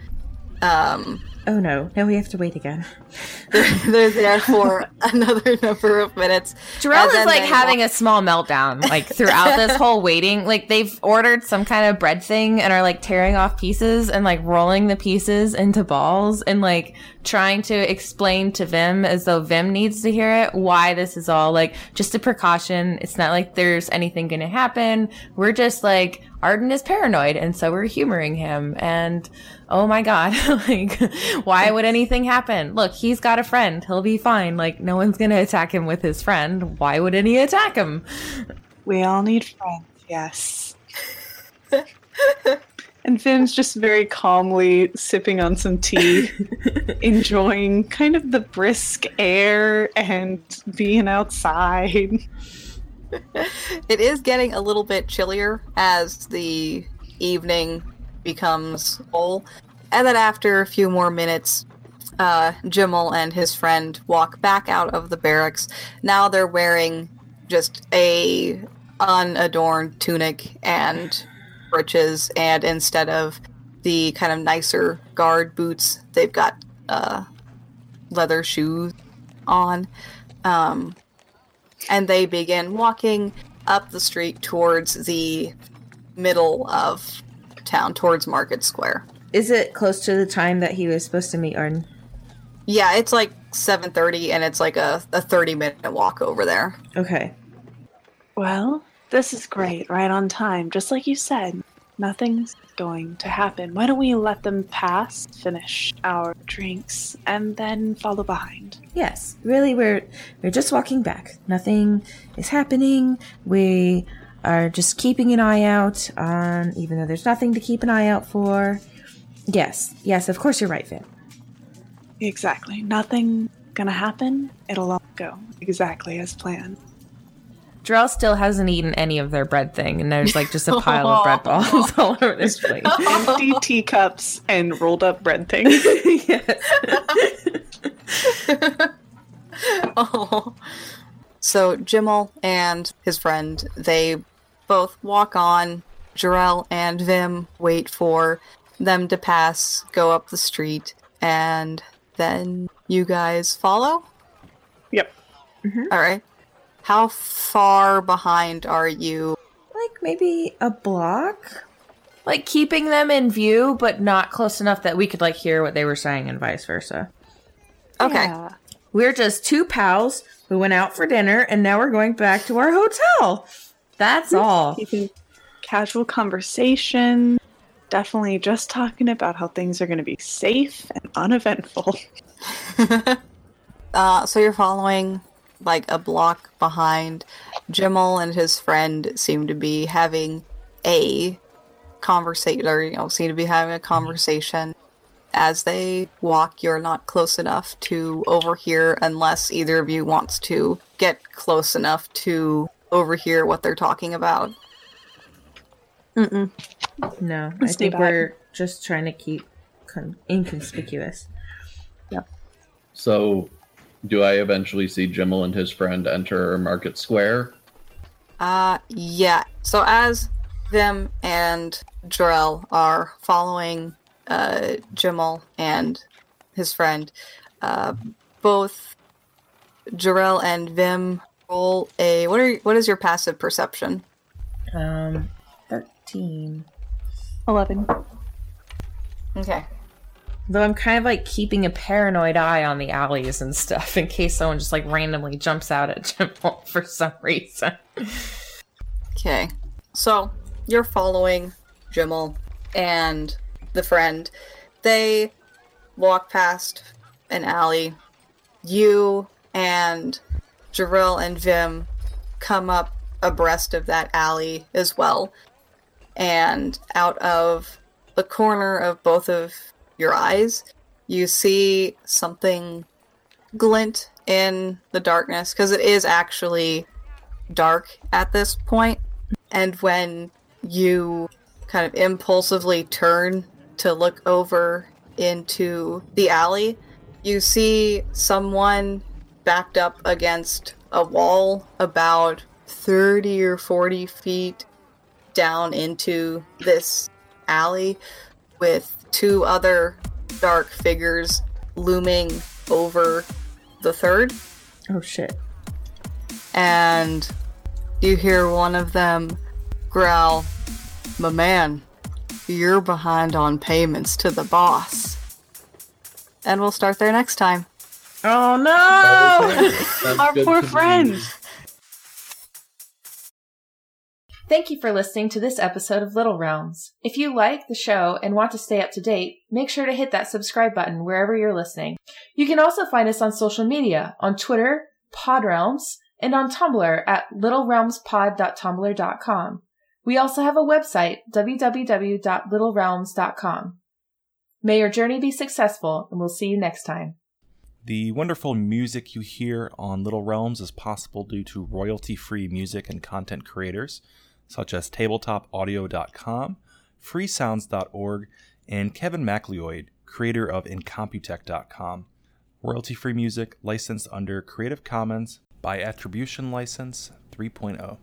Um, Oh no, now we have to wait again. they're, they're there for another number of minutes. Jarell is like they having a small meltdown, like throughout this whole waiting. Like they've ordered some kind of bread thing and are like tearing off pieces and like rolling the pieces into balls and like trying to explain to Vim as though Vim needs to hear it why this is all like just a precaution. It's not like there's anything going to happen. We're just like Arden is paranoid and so we're humoring him and oh my god, like why would anything happen? Look, he's got a friend. He'll be fine. Like no one's going to attack him with his friend. Why would any attack him? We all need friends, yes. and Vim's just very calmly sipping on some tea, enjoying kind of the brisk air and being outside. It is getting a little bit chillier as the evening becomes full. And then after a few more minutes, uh, Jimmel and his friend walk back out of the barracks. Now they're wearing just a unadorned tunic and breeches, and instead of the kind of nicer guard boots, they've got uh, leather shoes on. Um, and they begin walking up the street towards the middle of town, towards Market Square. Is it close to the time that he was supposed to meet Arden? Yeah, it's like 7:30 and it's like a, a 30 minute walk over there. Okay. Well, this is great, right on time. Just like you said, nothing's going to happen. Why don't we let them pass, finish our drinks, and then follow behind? Yes, really, we're we're just walking back. Nothing is happening. We are just keeping an eye out on, even though there's nothing to keep an eye out for. Yes, yes, of course you're right, Vim. Exactly. Nothing gonna happen. It'll all go exactly as planned. Jarell still hasn't eaten any of their bread thing, and there's like just a pile of bread balls all over this plate. Empty teacups and rolled up bread things. oh. So Jimmel and his friend, they both walk on. Jarell and Vim wait for them to pass, go up the street, and then you guys follow? Yep. All right. How far behind are you? Like maybe a block like keeping them in view, but not close enough that we could like hear what they were saying and vice versa. Okay. Yeah. We're just two pals who went out for dinner and now we're going back to our hotel. That's all. Keeping casual conversation. Definitely just talking about how things are going to be safe and uneventful. Uh, so you're following like a block behind. Jimmel and his friend seem to be having a conversation, or you know, seem to be having a mm-hmm. conversation. As they walk, you're not close enough to overhear unless either of you wants to get close enough to overhear what they're talking about. Mm-mm. No, I Let's do think that. we're just trying to keep con- inconspicuous. Yep. So, do I eventually see Jimmel and his friend enter Market Square? Uh, yeah. So as them and Jarell are following uh, Jimmel and his friend, uh, both Jarell and Vim roll a what are what is your passive perception? Um, thirteen. 11. Okay. Though I'm kind of like keeping a paranoid eye on the alleys and stuff in case someone just like randomly jumps out at Jimbo for some reason. Okay. So you're following Jimmel and the friend. They walk past an alley. You and Jarell and Vim come up abreast of that alley as well. And out of the corner of both of your eyes, you see something glint in the darkness because it is actually dark at this point. And when you kind of impulsively turn to look over into the alley, you see someone backed up against a wall about 30 or 40 feet down into this alley with two other dark figures looming over the third Oh shit. and you hear one of them growl, My man, you're behind on payments to the boss. And we'll start there next time. Oh no! Our poor to Thank you for listening to this episode of Little Realms. If you like the show and want to stay up to date, make sure to hit that subscribe button wherever you're listening. You can also find us on social media on Twitter, PodRealms, and on Tumblr at littlerealmspod.tumblr.com. We also have a website, www.littlerealms.com. May your journey be successful, and we'll see you next time. The wonderful music you hear on Little Realms is possible due to royalty free music and content creators such as tabletopaudio.com, freesounds.org, and Kevin MacLeod, creator of incompetech.com. Royalty free music licensed under Creative Commons by Attribution License oh. 3.0.